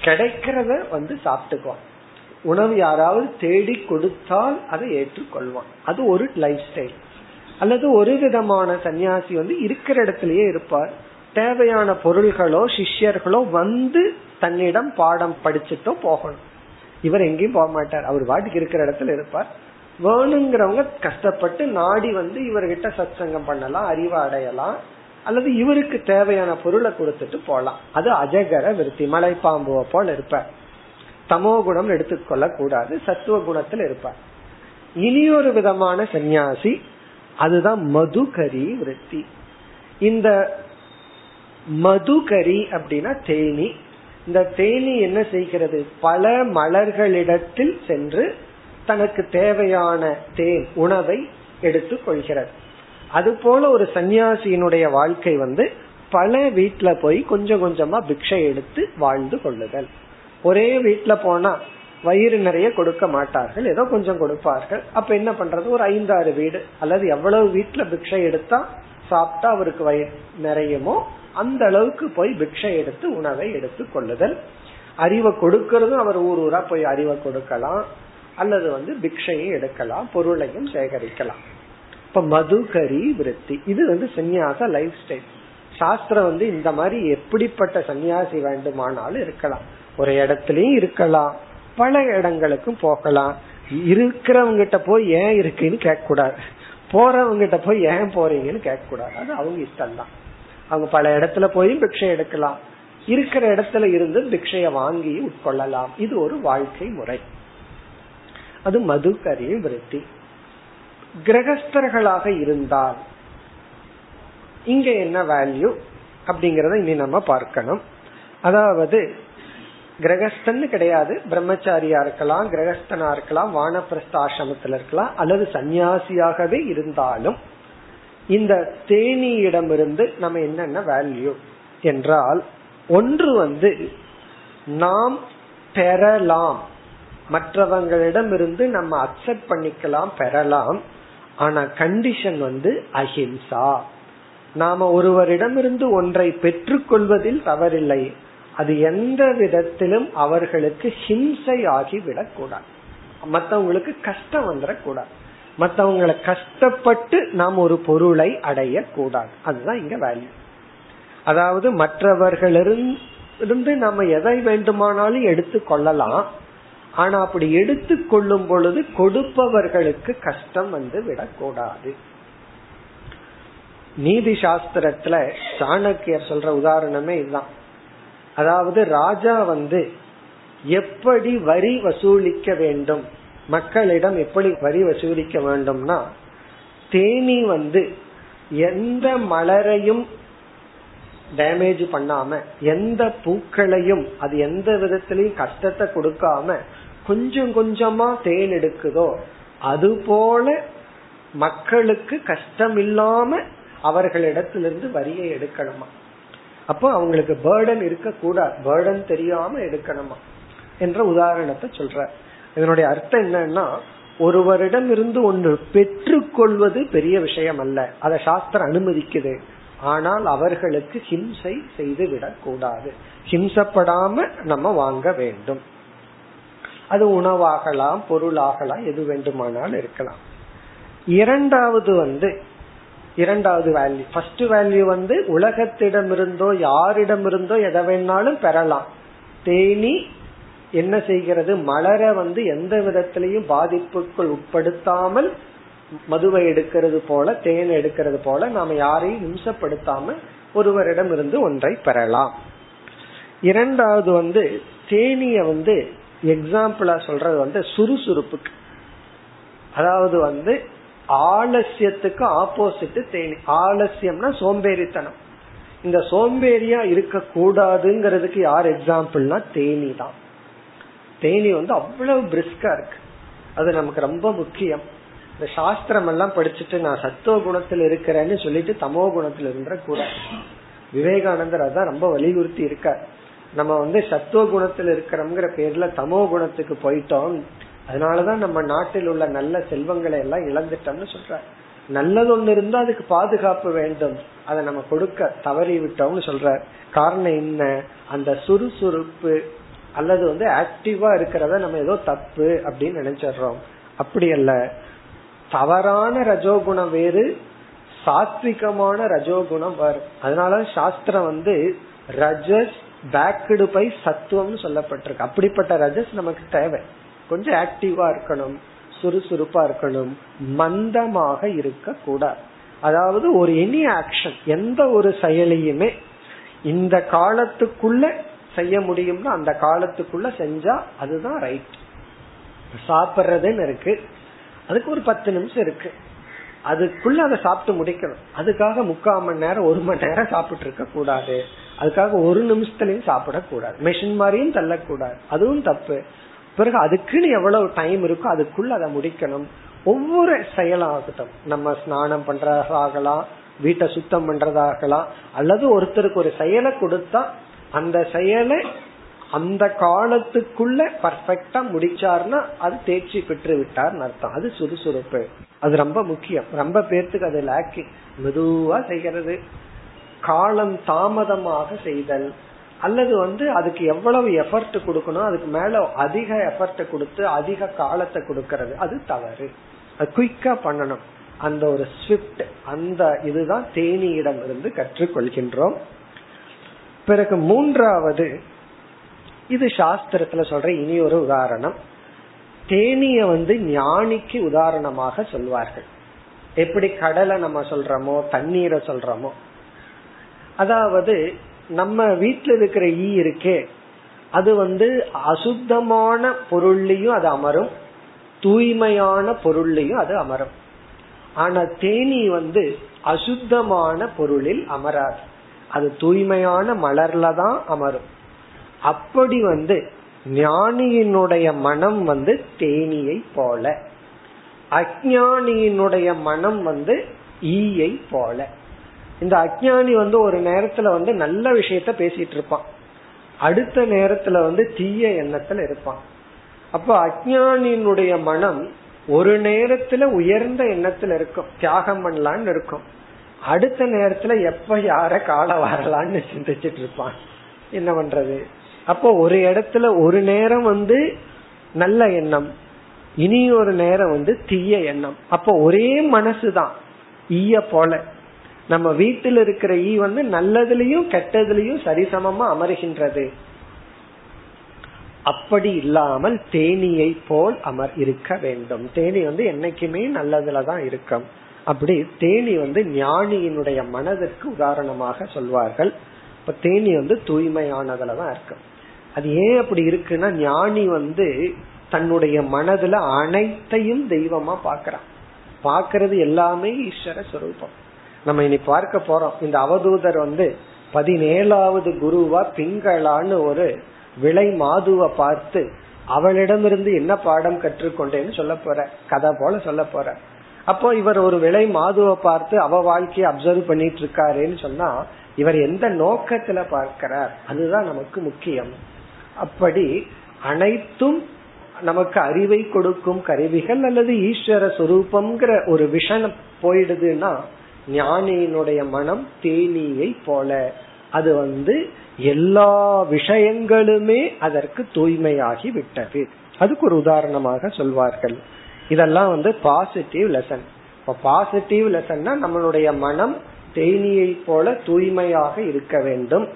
கிடைக்கிறத வந்து சாப்பிட்டுக்குவான். உணவு யாராவது தேடி கொடுத்தால் அதை ஏற்றுக்கொள்வான். அது ஒரு லைஃப் ஸ்டைல் அல்லது ஒரு விதமான சன்னியாசி வந்து இருக்கிற இடத்திலேயே இருப்பார். தேவையான பொருள்களோ சிஷ்யர்களோ வந்து தன்னிடம் பாடம் படிச்சுட்டோ போகணும். இவர் எங்கேயும் போக மாட்டார். அவர் வாட்டுக்கு இருக்கிற இடத்துல இருப்பார். வேணுங்கிறவங்க கஷ்டப்பட்டு நாடி வந்து இவர்கிட்ட சத் சங்கம் பண்ணலாம் அறிவை அடையலாம். அல்லது இவருக்கு தேவையான பொருளை கொடுத்துட்டு போலாம் அது அஜகர விருத்தி மலைப்பாம்புவ போல இருப்பார். தமோ குணம் எடுத்துக்கொள்ள கூடாது சத்துவ குணத்தில் இருப்பார். இனியொரு விதமான சந்நியாசி அதுதான் மதுகரி விருத்தி இந்த மதுகரி அப்படின்னா தேனி. இந்த தேனி என்ன செய்கிறது? பல மலர்களிடத்தில் சென்று தனக்கு தேவையான தேன் உணவை எடுத்து கொள்கிறது. அது போல ஒரு சன்னியாசியினுடைய வாழ்க்கை வந்து பல வீட்டுல போய் கொஞ்சம் கொஞ்சமா பிக்ஷை எடுத்து வாழ்ந்து கொள்ளுதல். ஒரே வீட்டுல போனா வயிறு நிறைய கொடுக்க மாட்டார்கள். ஏதோ கொஞ்சம் கொடுப்பார்கள். அப்ப என்ன பண்றது? ஒரு ஐந்தாறு வீடு அல்லது எவ்வளவு வீட்டுல பிக்ஷை எடுத்தா சாப்பிட்டா அவருக்கு வயிறு நிறையுமோ அந்த அளவுக்கு போய் பிக்ஷை எடுத்து உணவை எடுத்து கொள்ளுதல். அறிவை கொடுக்கறதும் அவர் ஊர் ஊரா போய் அறிவை கொடுக்கலாம். அல்லது வந்து பிக்ஷையும் எடுக்கலாம் பொருளையும் சேகரிக்கலாம். இப்ப மதுகரி விருத்தி. இது வந்து சந்நியாச லைஃப் ஸ்டைல் சாஸ்திரம் வந்து இந்த மாதிரி எப்படிப்பட்ட சன்னியாசி வேண்டுமானாலும் இருக்கலாம். ஒரு இடத்துலயும் இருக்கலாம். பல இடங்களுக்கும் போகலாம். இருக்கிறவங்க கிட்ட போய் ஏன் இருக்குன்னு கேட்க கூடாது போறவங்க கிட்ட போய் ஏன் போறீங்கன்னு கேட்க கூடாது அது அவங்க இஷ்டம் தான் அவங்க பல இடத்துல போய் பிக்ஷை எடுக்கலாம். இருக்கிற இடத்துல இருந்து பிக்ஷைய வாங்கி உட்கொள்ளலாம். இது ஒரு வாழ்க்கை முறை. அது மதுக்கரிய விருத்தி. கிரகஸ்தர்களாக இருந்தால் இங்க என்ன வேல்யூ அப்படிங்கறத இனி நம்ம பார்க்கணும். அதாவது கிரகஸ்தன்னு கிடையாது. பிரம்மச்சாரியா இருக்கலாம் கிரகஸ்தனா இருக்கலாம் வானப்பிரஸ்த ஆசிரமத்தில் இருக்கலாம் அல்லது சன்னியாசியாகவே இருந்தாலும் இந்த தேனியிடமிருந்து நம்ம என்னென்ன வேல்யூ என்றால் ஒன்று வந்து நாம் பெறலாம். மற்றவங்களிடமிருந்து நம்ம அக்செப்ட் பண்ணிக்கலாம் பெறலாம். ஆனா கண்டிஷன் வந்து அஹிம்சா. நாம ஒருவரிடமிருந்து ஒன்றை பெற்றுக்கொள்வதில் தவறில்லை. அது எந்த விதத்திலும் அவர்களுக்கு ஹிம்சை ஆகி விடக்கூடாது மற்றவங்களுக்கு கஷ்டம் வந்துடக்கூடாது. மற்றவங்களை கஷ்டப்பட்டு நாம் ஒரு பொருளை அடைய கூடாது அதுதான் இங்க வேல்யூ அதாவது மற்றவர்களிருந்து நம்ம எதை வேண்டுமானாலும் எடுத்து கொள்ளலாம். ஆனா அப்படி எடுத்து கொள்ளும் பொழுது கொடுப்பவர்களுக்கு கஷ்டம் வந்து விடக்கூடாது. நீதி சாஸ்திரத்துல சாணக்கியர் சொல்ற உதாரணமே இதுதான். அதாவது ராஜா வந்து எப்படி வரி வசூலிக்க வேண்டும்? மக்களிடம் எப்படி வரி வசூலிக்க வேண்டும்னா தேனி வந்து எந்த மலரையும் டேமேஜ் பண்ணாம எந்த பூக்களையும் அது எந்த விதத்திலையும் கஷ்டத்தை கொடுக்காம கொஞ்சம் கொஞ்சமா தேன் எடுக்குதோ அது போல மக்களுக்கு கஷ்டம் இல்லாம அவர்களிடத்திலிருந்து வரியை எடுக்கணுமா? அப்போ அவங்களுக்கு பேர்டன் இருக்க கூடாது பேர்டன் தெரியாம எடுக்கணுமா? என்ற உதாரணத்தை சொல்ற இதனுடைய அர்த்தம் என்னன்னா ஒருவரிடம் இருந்து ஒன்று பெற்றுக்கொள்வது பெரிய விஷயம் அல்ல அதை சாஸ்திரம் அனுமதிக்குது. ஆனால் அவர்களுக்கு ஹிம்சை செய்து விடக்கூடாது ஹிம்சப்படாம நம்ம வாங்க வேண்டும். அது உணவாகலாம் பொருளாகலாம் எது வேண்டுமானாலும் இருக்கலாம். இரண்டாவது வந்து இரண்டாவது வேல்யூ ஃபர்ஸ்ட் வேல்யூ வந்து உலகத்திடமிருந்தோ யாரிடமிருந்தோ எதை வேணாலும் பெறலாம். தேனி என்ன செய்கிறது? மலர வந்து எந்த விதத்திலையும் பாதிப்புக்குள் உட்படுத்தாமல் மதுவை எடுக்கிறது போல தேன் எடுக்கிறது போல நாம யாரையும் இம்சப்படுத்தாம ஒருவரிடம் இருந்து ஒன்றை பெறலாம். இரண்டாவது வந்து தேனிய வந்து எக்ஸாம்பிளா சொல்றது வந்து சுறுசுறுப்புக்கு. அதாவது வந்து ஆலசியத்துக்கு ஆப்போசிட் தேனி. ஆலசியம்னா சோம்பேறித்தனம். இந்த சோம்பேறியா இருக்க கூடாதுங்கிறதுக்கு யார் எக்ஸாம்பிள்னா தேனி தான். தேனி வந்து அவ்வளவு பிரிஸ்கா இருக்கு. அது நமக்கு ரொம்ப முக்கியம். இந்த சாஸ்திரம் எல்லாம் படிச்சுட்டு நான் சத்துவ குணத்தில் இருக்கிறேன்னு சொல்லிட்டு தமோ குணத்தில் இருந்த கூட. விவேகானந்தர் அதான் ரொம்ப வலியுறுத்தி இருக்கார். நம்ம வந்து சத்துவ குணத்தில் இருக்கிறோம்ங்கிற பேர்ல தமோ குணத்துக்கு போயிட்டோம். அதனாலதான் நம்ம நாட்டில் உள்ள நல்ல செல்வங்களை எல்லாம் இழந்துட்டோம்னு சொல்ற நல்லது ஒண்ணு இருந்தா அதுக்கு பாதுகாப்பு வேண்டும். அதை நம்ம கொடுக்க தவறி விட்டோம்னு சொல்ற காரணம் என்ன? அந்த சுறுசுறுப்பு அல்லது வந்து ஆக்டிவா இருக்கிறத நம்ம ஏதோ தப்பு அப்படின்னு நினைச்சிடுறோம். அப்படி அல்ல. தவறான ரஜோகுணம் வேறு சாத்விகமான ரஜோகுணம் வரும் அதனால சாஸ்திரம் வந்து ரஜஸ் பேக்கடு பை சத்துவம்னு சொல்லப்பட்டிருக்கு. அப்படிப்பட்ட ரஜஸ் நமக்கு தேவை. கொஞ்சம் ஆக்டிவா இருக்கணும் சுறுசுறுப்பா இருக்கணும் மந்தமாக இருக்க கூடாது அதாவது ஒரு எனி ஆக்ஷன் எந்த ஒரு செயலையுமே இந்த காலத்துக்குள்ள செய்ய முடியும்னா அந்த காலத்துக்குள்ள செஞ்சா அதுதான் ரைட் சாப்பிட்றதுன்னு இருக்கு. அதுக்கு ஒரு பத்து நிமிஷம் இருக்கு. அதுக்குள்ள அதை சாப்பிட்டு முடிக்கணும். அதுக்காக முக்கால் மணி நேரம் ஒரு மணி நேரம் சாப்பிட்டு இருக்க கூடாது. அதுக்காக ஒரு நிமிஷத்துலயும் சாப்பிடக்கூடாது. மிஷின் மாதிரியும் தள்ளக்கூடாது. அதுவும் தப்பு. பிறகு அதுக்குன்னு எவ்வளவு டைம் இருக்கோ அதுக்குள்ள அதை முடிக்கணும். ஒவ்வொரு செயலாகட்டும். நம்ம ஸ்நானம் பண்றதாகலாம் வீட்டை சுத்தம் பண்றதாகலாம் அல்லது ஒருத்தருக்கு ஒரு செயலை கொடுத்தா அந்த செயலை அந்த காலத்துக்குள்ள பர்ஃபெக்டா முடிச்சார்னா அது தேர்ச்சி பெற்று விட்டார் அர்த்தம். அது சுறுசுறுப்பு. அது ரொம்ப முக்கியம். ரொம்ப பேர்த்துக்கு அது லேக்கிங் மெதுவா செய்கிறது. காலம் தாமதமாக செய்தல். அல்லது வந்து அதுக்கு எவ்வளவு எஃபர்ட் கொடுக்கணும் அதுக்கு மேல அதிக எஃபர்ட் கொடுத்து அதிக காலத்தை கொடுக்கறது அது தவறு. அது குயிக்கா பண்ணணும். அந்த ஒரு ஸ்விஃப்ட் அந்த இதுதான் தேனியிடம் இருந்து கற்றுக்கொள்கின்றோம். பிறகு மூன்றாவது இது சாஸ்திரத்துல சொல்ற இனி ஒரு உதாரணம். தேனிய வந்து ஞானிக்கு உதாரணமாக சொல்வார்கள். எப்படி கடலை நம்ம சொல்றோமோ தண்ணீரை சொல்றோமோ. அதாவது நம்ம வீட்டுல இருக்கிற ஈ இருக்கே. அது வந்து அசுத்தமான பொருள்லயும் அது அமரும். தூய்மையான பொருள்லயும் அது அமரும். ஆனா தேனி வந்து அசுத்தமான பொருளில் அமராது. அது தூய்மையான மலர்ல தான் அமரும். அப்படி வந்து ஞானியினுடைய மனம் வந்து தேனியை போல. அஜானியினுடைய மனம் வந்து ஈயை போல. இந்த அஜானி வந்து ஒரு நேரத்துல வந்து நல்ல விஷயத்த பேசிட்டு இருப்பான். அடுத்த நேரத்துல வந்து தீய எண்ணத்துல இருப்பான். அப்ப அஜானியினுடைய மனம் ஒரு நேரத்துல உயர்ந்த எண்ணத்துல இருக்கும். தியாகம் பண்ணலான்னு இருக்கும். அடுத்த நேரத்துல எப்ப யார கால வரலான்னு சிந்திச்சிட்டு இருப்பான். என்ன பண்றது? அப்போ ஒரு இடத்துல ஒரு நேரம் வந்து நல்ல எண்ணம் இனி ஒரு நேரம் வந்து தீய எண்ணம். அப்போ ஒரே மனசுதான் ஈய போல. நம்ம வீட்டில் இருக்கிற ஈ வந்து நல்லதுலயும் கெட்டதுலயும் சரிசமமா அமர்கின்றது. அப்படி இல்லாமல் தேனியை போல் அமர் இருக்க வேண்டும். தேனி வந்து என்னைக்குமே நல்லதுலதான் இருக்கும். அப்படி தேனி வந்து ஞானியினுடைய மனதிற்கு உதாரணமாக சொல்வார்கள். இப்ப தேனி வந்து தூய்மையானதுலதான் இருக்கும். அது ஏன் அப்படி இருக்குன்னா ஞானி வந்து தன்னுடைய மனதுல அனைத்தையும் தெய்வமா பாக்குறான் பாக்குறது எல்லாமே ஈஸ்வர சுரூபம். நம்ம இனி பார்க்க போறோம். இந்த அவதூதர் வந்து பதினேழாவது குருவா பிங்களான்னு ஒரு விலை மாதுவை பார்த்து அவளிடமிருந்து என்ன பாடம் கற்றுக்கொண்டேன்னு சொல்ல போற கதை போல சொல்ல போற. அப்போ இவர் ஒரு விலை மாதுவை பார்த்து அவ வாழ்க்கையை அப்சர்வ் பண்ணிட்டு இருக்காருன்னு சொன்னா இவர் எந்த நோக்கத்துல பார்க்கிறார்? அதுதான் நமக்கு முக்கியம். அப்படி அனைத்தும் நமக்கு அறிவை கொடுக்கும் கருவிகள் அல்லது ஈஸ்வர சுரூபம்ங்கிற ஒரு விஷன் போயிடுதுன்னா ஞானியினுடைய மனம் தேனியை போல. அது வந்து எல்லா விஷயங்களுமே அதற்கு தூய்மையாகி விட்டது. அதுக்கு ஒரு உதாரணமாக சொல்வார்கள். இதெல்லாம் வந்து பாசிட்டிவ் லெசன் இப்ப பாசிட்டிவ் லெசன்னா நம்மளுடைய மனம் தேனியை போல தூய்மையாக இருக்க வேண்டும்.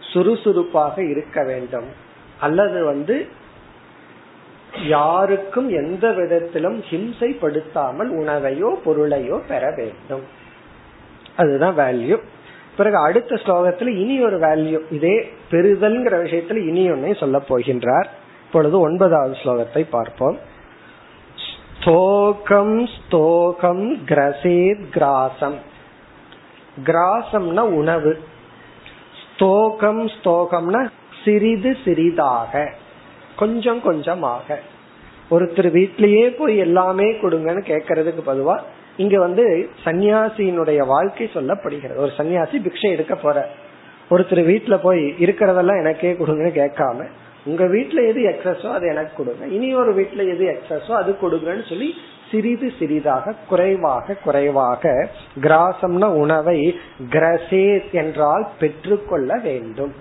சுறுசுறுப்பாக இருக்க வேண்டும். அல்லது வந்து யாருக்கும் எந்த விதத்திலும் ஹிம்சைப்படுத்தாமல் உணவையோ பொருளையோ பெற வேண்டும். அதுதான் வேல்யூ பிறகு அடுத்த ஸ்லோகத்துல இனி ஒரு வேல்யூ இதே பெறுதல்ங்கிற விஷயத்துல இனி ஒன்னே சொல்ல போகின்றார். இப்பொழுது ஒன்பதாவது ஸ்லோகத்தை பார்ப்போம். ஸ்தோகம் ஸ்தோகம் கிரசேத் கிராசம். கிராசம்னா உணவு. ஸ்தோகம் ஸ்தோகம்னா சிறிது சிறிதாக கொஞ்சம் கொஞ்சமாக. ஒருத்தர் வீட்லயே போய் எல்லாமே கொடுங்கன்னு கேக்குறதுக்கு பதுவா இங்க வந்து சன்னியாசியினுடைய வாழ்க்கை சொல்லப்படுகிறது. ஒரு சன்னியாசி பிக்ஷை எடுக்க போற. ஒருத்தர் வீட்டுல போய் இருக்கிறதெல்லாம் எனக்கே கொடுங்கன்னு கேட்காம உங்க வீட்டுல எது எக்ஸஸோ அது எனக்கு கொடுங்க. இனி ஒரு வீட்டுல எது எக்ஸஸோ அது கொடுங்கன்னு சொல்லி சிறிது சிறிதாக குறைவாக குறைவாக கிராசம்னா உணவை கிரசேத் என்றால் பெற்றுக்கொள்ள வேண்டும்.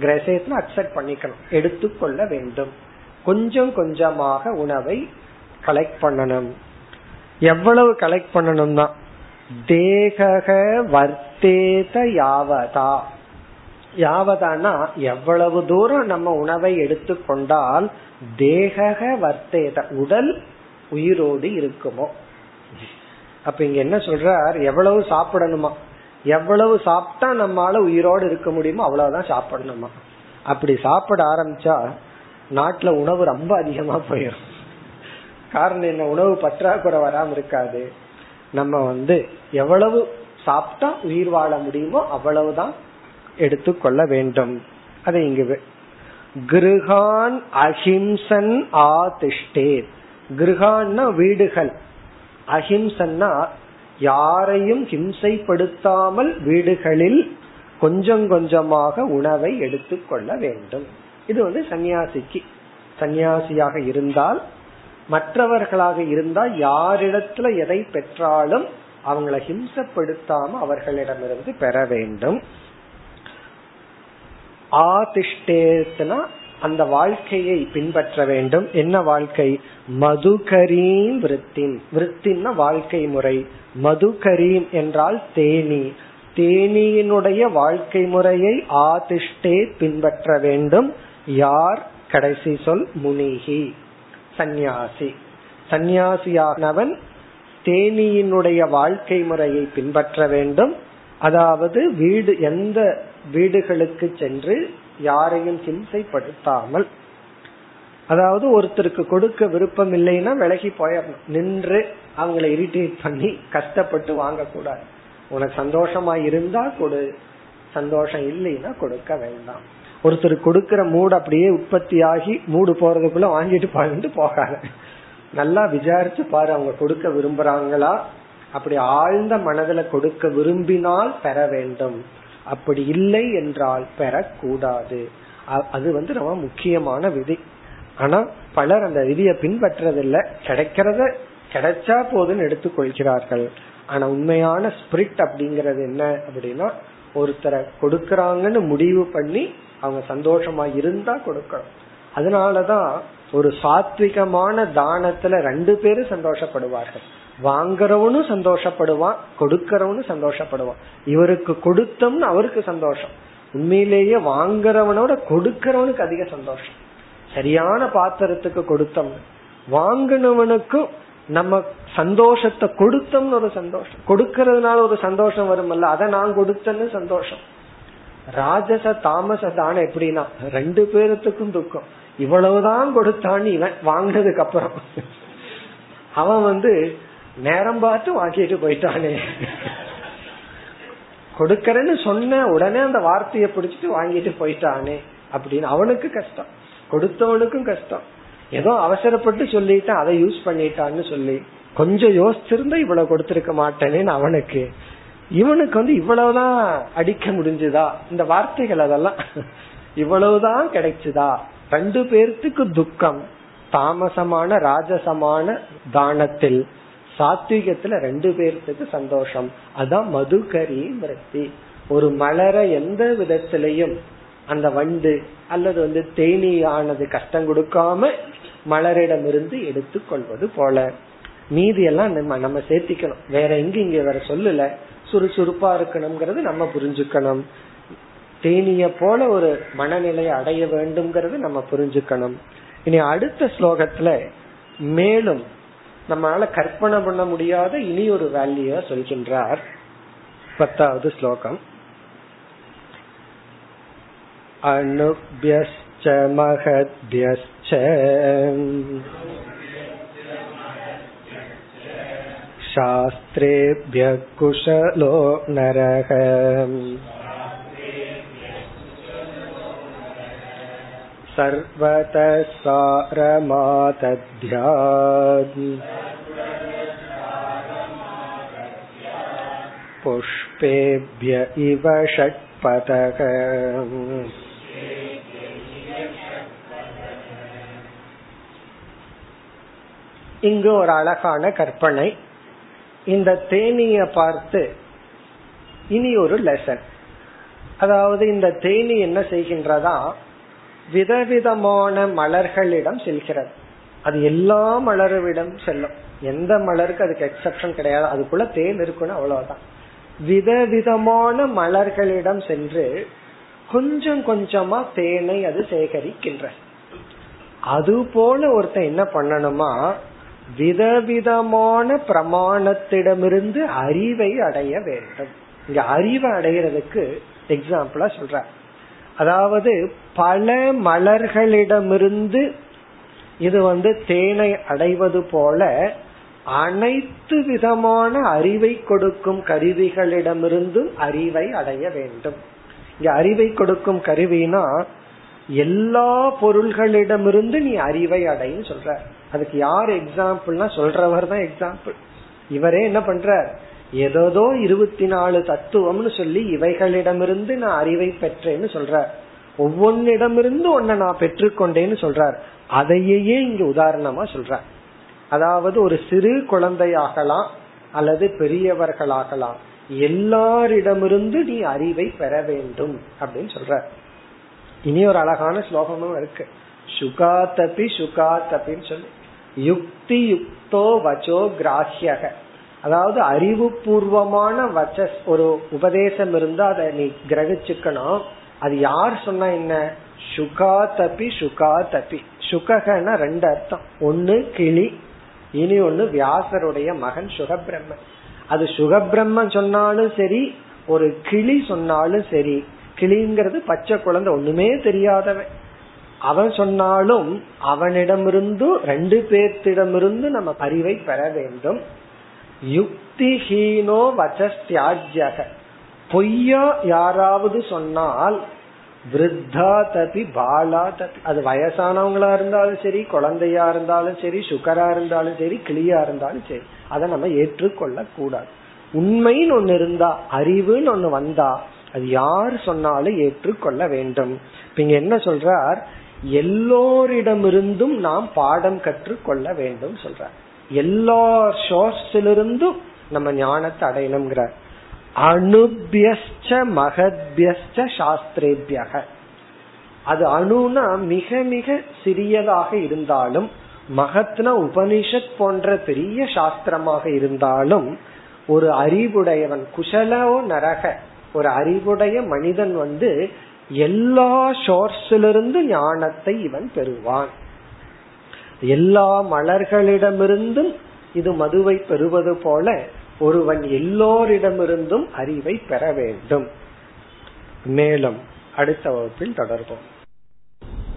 கிரசேத்னா அக்செப்ட் பண்ணிக்கணும் எடுத்துக்கொள்ள வேண்டும். கொஞ்சம் கொஞ்சமாக உணவை கலெக்ட் பண்ணணும். எவ்வளவு கலெக்ட் பண்ணணும்னா தேக வர்த்தேத யாவதா. யாவதானா எவ்வளவு தூரம் நம்ம உணவை எடுத்துக்கொண்டால் தேக வர்த்தேத உடல் உயிரோடு இருக்குமோ. அப்ப இங்க என்ன சொல்றார்? எவ்வளவு சாப்பிடணுமா? எவ்வளவு சாப்பிட்டா நம்மளால உயிரோடு இருக்க முடியுமோ அவ்வளவுதான் சாப்பிடணுமா. அப்படி சாப்பிட ஆரம்பிச்சா நாட்டுல உணவு ரொம்ப அதிகமா போயிடும் காரணம் என்ன? உணவு பற்றாக்குறை வராம இருக்காது. நம்ம வந்து எவ்வளவு சாப்பிட்டா உயிர் வாழ முடியுமோ அவ்வளவுதான் எடுத்துக்கொள்ள வேண்டும். அதை இங்கு கிருஹான் அஹிம்சன் ஆதிஷ்டே. கிருஹான்னா வீடுகள். அஹிம்சன்னா யாரையும் ஹிம்சைப்படுத்தாமல் வீடுகளில் கொஞ்சம் கொஞ்சமாக உணவை எடுத்துக்கொள்ள வேண்டும். இது வந்து சன்னியாசிக்கு. சன்னியாசியாக இருந்தால் மற்றவர்களாக இருந்தால் யாரிடத்துல எதை பெற்றாலும் அவங்களை ஹிம்சப்படுத்தாம அவர்களிடமிருந்து பெற வேண்டும். ஆதிஷ்டேத்னா அந்த வாழ்க்கையை பின்பற்ற வேண்டும். என்ன வாழ்க்கை? மதுகரீம் விருத்தின். விருத்தின்னா வாழ்க்கை முறை. மதுகரீம் என்றால் தேனி. தேனியினுடைய வாழ்க்கை முறையை ஆதிஷ்டே பின்பற்ற வேண்டும். யார்? கடைசி சொல் முனிகி. சந்நியாசி. சந்நியாசியானவன் தேனியினுடைய வாழ்க்கை முறையை பின்பற்ற வேண்டும். அதாவது வீடு எந்த வீடுகளுக்கு சென்று யாரையும் ஹிம்சைப்படுத்தாமல். அதாவது ஒருத்தருக்கு கொடுக்க விருப்பம் இல்லைன்னா விலகி போயிடணும். நின்று அவங்களை இரிட்டேட் பண்ணி கஷ்டப்பட்டு வாங்கக்கூடாது. உனக்கு சந்தோஷமா இருந்தா கொடு. சந்தோஷம் இல்லைன்னா கொடுக்க வேண்டாம். ஒருத்தர் கொடுக்கிற மூடு அப்படியே உற்பத்தி ஆகி மூடு போறதுக்குள்ள வாங்கிட்டு போயிட்டு போகாது. நல்லா விசாரிச்சு பாரு அவங்க கொடுக்க விரும்புறாங்களா? அப்படி ஆழ்ந்த மனதுல கொடுக்க விரும்பினால் பெற வேண்டும். அப்படி இல்லை என்றால் பெறக்கூடாது. அது வந்து ரொம்ப முக்கியமான விதி. ஆனா பலர் அந்த விதியை பின்பற்றதில்லை. கிடைக்கிறத கிடைச்சா போதுன்னு எடுத்துக்கொள்கிறார்கள். ஆனா உண்மையான ஸ்பிரிட் அப்படிங்கறது என்ன அப்படின்னா ஒருத்தரை கொடுக்கறாங்கன்னு முடிவு பண்ணி அவங்க சந்தோஷமா இருந்தா கொடுக்கணும். அதனாலதான் ஒரு சாத்விகமான தானத்துல ரெண்டு பேரும் சந்தோஷப்படுவார்கள். வாங்குறவனும் சந்தோஷப்படுவான் கொடுக்கறவனும் சந்தோஷப்படுவான். இவருக்கு கொடுத்தோம்னு அவருக்கு சந்தோஷம். உண்மையிலேயே வாங்குறவனோட கொடுக்கறவனுக்கு அதிக சந்தோஷம். சரியான பாத்திரத்துக்கு கொடுத்தோம் வாங்கினவனுக்கும் நம்ம சந்தோஷத்தை கொடுத்தோம்னு ஒரு சந்தோஷம். கொடுக்கறதுனால ஒரு சந்தோஷம் வருமல்ல அதை நான் கொடுத்தேன்னு சந்தோஷம். ராஜச தாமச தானம் எப்படின்னா ரெண்டு பேருத்துக்கும் துக்கம். இவ்வளவுதான் கொடுத்தான்னு இவன் வாங்கினதுக்கு அப்புறம். அவன் வந்து நேரம் பார்த்து வாங்கிட்டு போயிட்டானே. கொடுக்கறேன்னு சொன்ன உடனே அந்த வார்த்தையை பிடிச்சிட்டு வாங்கிட்டு போயிட்டானே அப்படின்னு அவனுக்கு கஷ்டம். கொடுத்தவனுக்கும் கஷ்டம். ஏதோ அவசரப்பட்டு சொல்லிட்டான் அதை யூஸ் பண்ணிட்டான்னு சொல்லி கொஞ்சம் யோசிச்சிருந்தா இவ்வளவு கொடுத்திருக்க மாட்டேனேன்னு அவனுக்கு இவனுக்கு வந்து இவ்வளவுதான் அடிக்க முடிஞ்சுதா? இந்த வார்த்தைகள் அதெல்லாம் இவ்வளவுதான் கிடைச்சுதா? ரெண்டு பேர்த்துக்கு துக்கம். தாமசமான ராஜசமான தானத்தில் சாத்விகத்துல ரெண்டு பேர்த்துக்கு சந்தோஷம். அதான் மதுகரி மிருத்தி ஒரு மலர எந்த விதத்திலையும் அந்த வண்டு அல்லது வந்து தேனீயானது கஷ்டம் கொடுக்காம மலரிடமிருந்து எடுத்துக்கொள்வது போல. மீதி எல்லாம் நம்ம நம்ம சேர்த்திக்கணும். வேற எங்க இங்க வேற சொல்லல. சுறுசுறுப்பா இருக்கணும்ங்கிறது நம்ம புரிஞ்சுக்கணும். தேனிய போல ஒரு மனநிலையை அடைய வேண்டும்ங்கிறது நம்ம புரிஞ்சுக்கணும். இனி அடுத்த ஸ்லோகத்துல மேலும் நம்மளால கற்பனை பண்ண முடியாத இனி ஒரு வேல்யூ சொல்கின்றார். பத்தாவது ஸ்லோகம். அனுபியஸ்ச மகத்யஸ்ச. शास्त्रेभ्य कुशलो नरः सर्वतः सारमातध्यात् पुष्पेभ्य इव षट्पदः இங்கு ஒரு அழகான கற்பனை இந்த தேனிய பார்த்து இனி ஒரு லெசன் அதாவது இந்த தேனி என்ன செய்கின்றதா? விதவிதமான மலர்களிடம் செல்கிறது. அது எல்லா மலர்விடம் செல்லும். எந்த மலருக்கு அதுக்கு எக்ஸப்ஷன் கிடையாது. அதுக்குள்ள தேன் இருக்குன்னு அவ்வளவுதான். விதவிதமான மலர்களிடம் சென்று கொஞ்சம் கொஞ்சமா தேனை அது சேகரிக்கின்ற. அது போல ஒருத்தன் என்ன பண்ணணுமா? விதவிதமான பிரமாணத்திடமிருந்து அறிவை அடைய வேண்டும். இங்க அறிவை அடைகிறதுக்கு எக்ஸாம்பிளா சொல்ற அதாவது பல மலர்களிடமிருந்து இது வந்து தேனை அடைவது போல அனைத்து விதமான அறிவை கொடுக்கும் கருவிகளிடமிருந்தும் அறிவை அடைய வேண்டும். இங்க அறிவை கொடுக்கும் கருவினா எல்லா பொருள்களிடமிருந்து நீ அறிவை அடையும் சொல்ற. அதுக்கு யார் எக்ஸாம்பிள்னா சொல்றவர் தான் எக்ஸாம்பிள் இவரே என்ன பண்ற ஏதோ இருபத்தி நாலு தத்துவம்னு சொல்லி இவைகளிடமிருந்து நான் அறிவை பெற்றேன்னு சொல்றார். ஒவ்வொன்னிடமிருந்து ஒன்ன நான் பெற்றுக்கொண்டேன்னு சொல்றார். அதையே இங்க உதாரணமா சொல்றார். அதாவது ஒரு சிறு குழந்தையாகலாம் அல்லது பெரியவர்களாகலாம். எல்லாரிடமிருந்து நீ அறிவை பெற வேண்டும் அப்படின்னு சொல்ற இனி ஒரு அழகான ஸ்லோகமும் இருக்கு. சுகாதபி சுகாதபின்னு சொல்லி. யுக்தி யுக்தோ வச்சோ கிராஹ்யக. அதாவது அறிவுபூர்வமான வச்ச ஒரு உபதேசம் இருந்தா அதை நீ கிரகிச்சுக்கணும். அது யார் சொன்னா என்ன? சுகா தப்பி சுகா தப்பி சுககன்னா ரெண்டு அர்த்தம். ஒன்னு கிளி இனி ஒன்னு வியாசருடைய மகன் சுகபிரம்மன். அது சுகபிரம்மன் சொன்னாலும் சரி ஒரு கிளி சொன்னாலும் சரி கிளிங்கிறது பச்சை குழந்தை ஒண்ணுமே தெரியாதவன். அவன் சொன்னாலும் அவனிடமிருந்து ரெண்டு பேர்த்திடமிருந்து நம்ம அறிவை பெற வேண்டும். யுக்திஹீனோ வச்சஸ்தியாஜக பொய்யா யாராவது சொன்னால் விருத்தா தபி பாலா தபி அது வயசானவங்களா இருந்தாலும் சரி குழந்தையா இருந்தாலும் சரி சுகரா இருந்தாலும் சரி கிளியா இருந்தாலும் சரி அதை நம்ம ஏற்றுக்கொள்ள கூடாது உண்மைன்னு ஒண்ணு இருந்தா அறிவுன்னு ஒண்ணு வந்தா அது யார் சொன்னாலும் ஏற்றுக்கொள்ள வேண்டும். இப்ப இங்க என்ன சொல்றார்? எல்லோரிடமிருந்தும் நாம் பாடம் கற்றுக்கொள்ள வேண்டும் சொல்ற எல்லா சோர்ஸிலிருந்தும் நம்ம ஞானத்தை அடையணுங்கிறார் அணுபியஸ்ட மகத்யஸ்ட சாஸ்திரேபியக. அது அணுனா மிக மிக சிறியதாக இருந்தாலும் மகத்னா உபனிஷத் போன்ற பெரிய சாஸ்திரமாக இருந்தாலும் ஒரு அறிவுடையவன் குசலோ நரக ஒரு அறிவுடைய மனிதன் வந்து எல்லா சோர்ஸிலிருந்து ஞானத்தை இவன் பெறுவான். எல்லா மலர்களிடமிருந்தும் இது மதுவை பெறுவது போல ஒருவன் எல்லோரிடமிருந்தும் அறிவை பெற வேண்டும். மேலும் அடுத்த வகுப்பில் தொடர்போம்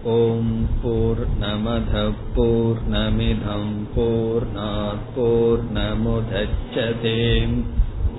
ஓம் போர் நமத போர் நமிதம் போர் போர் நமுதச்சதேம்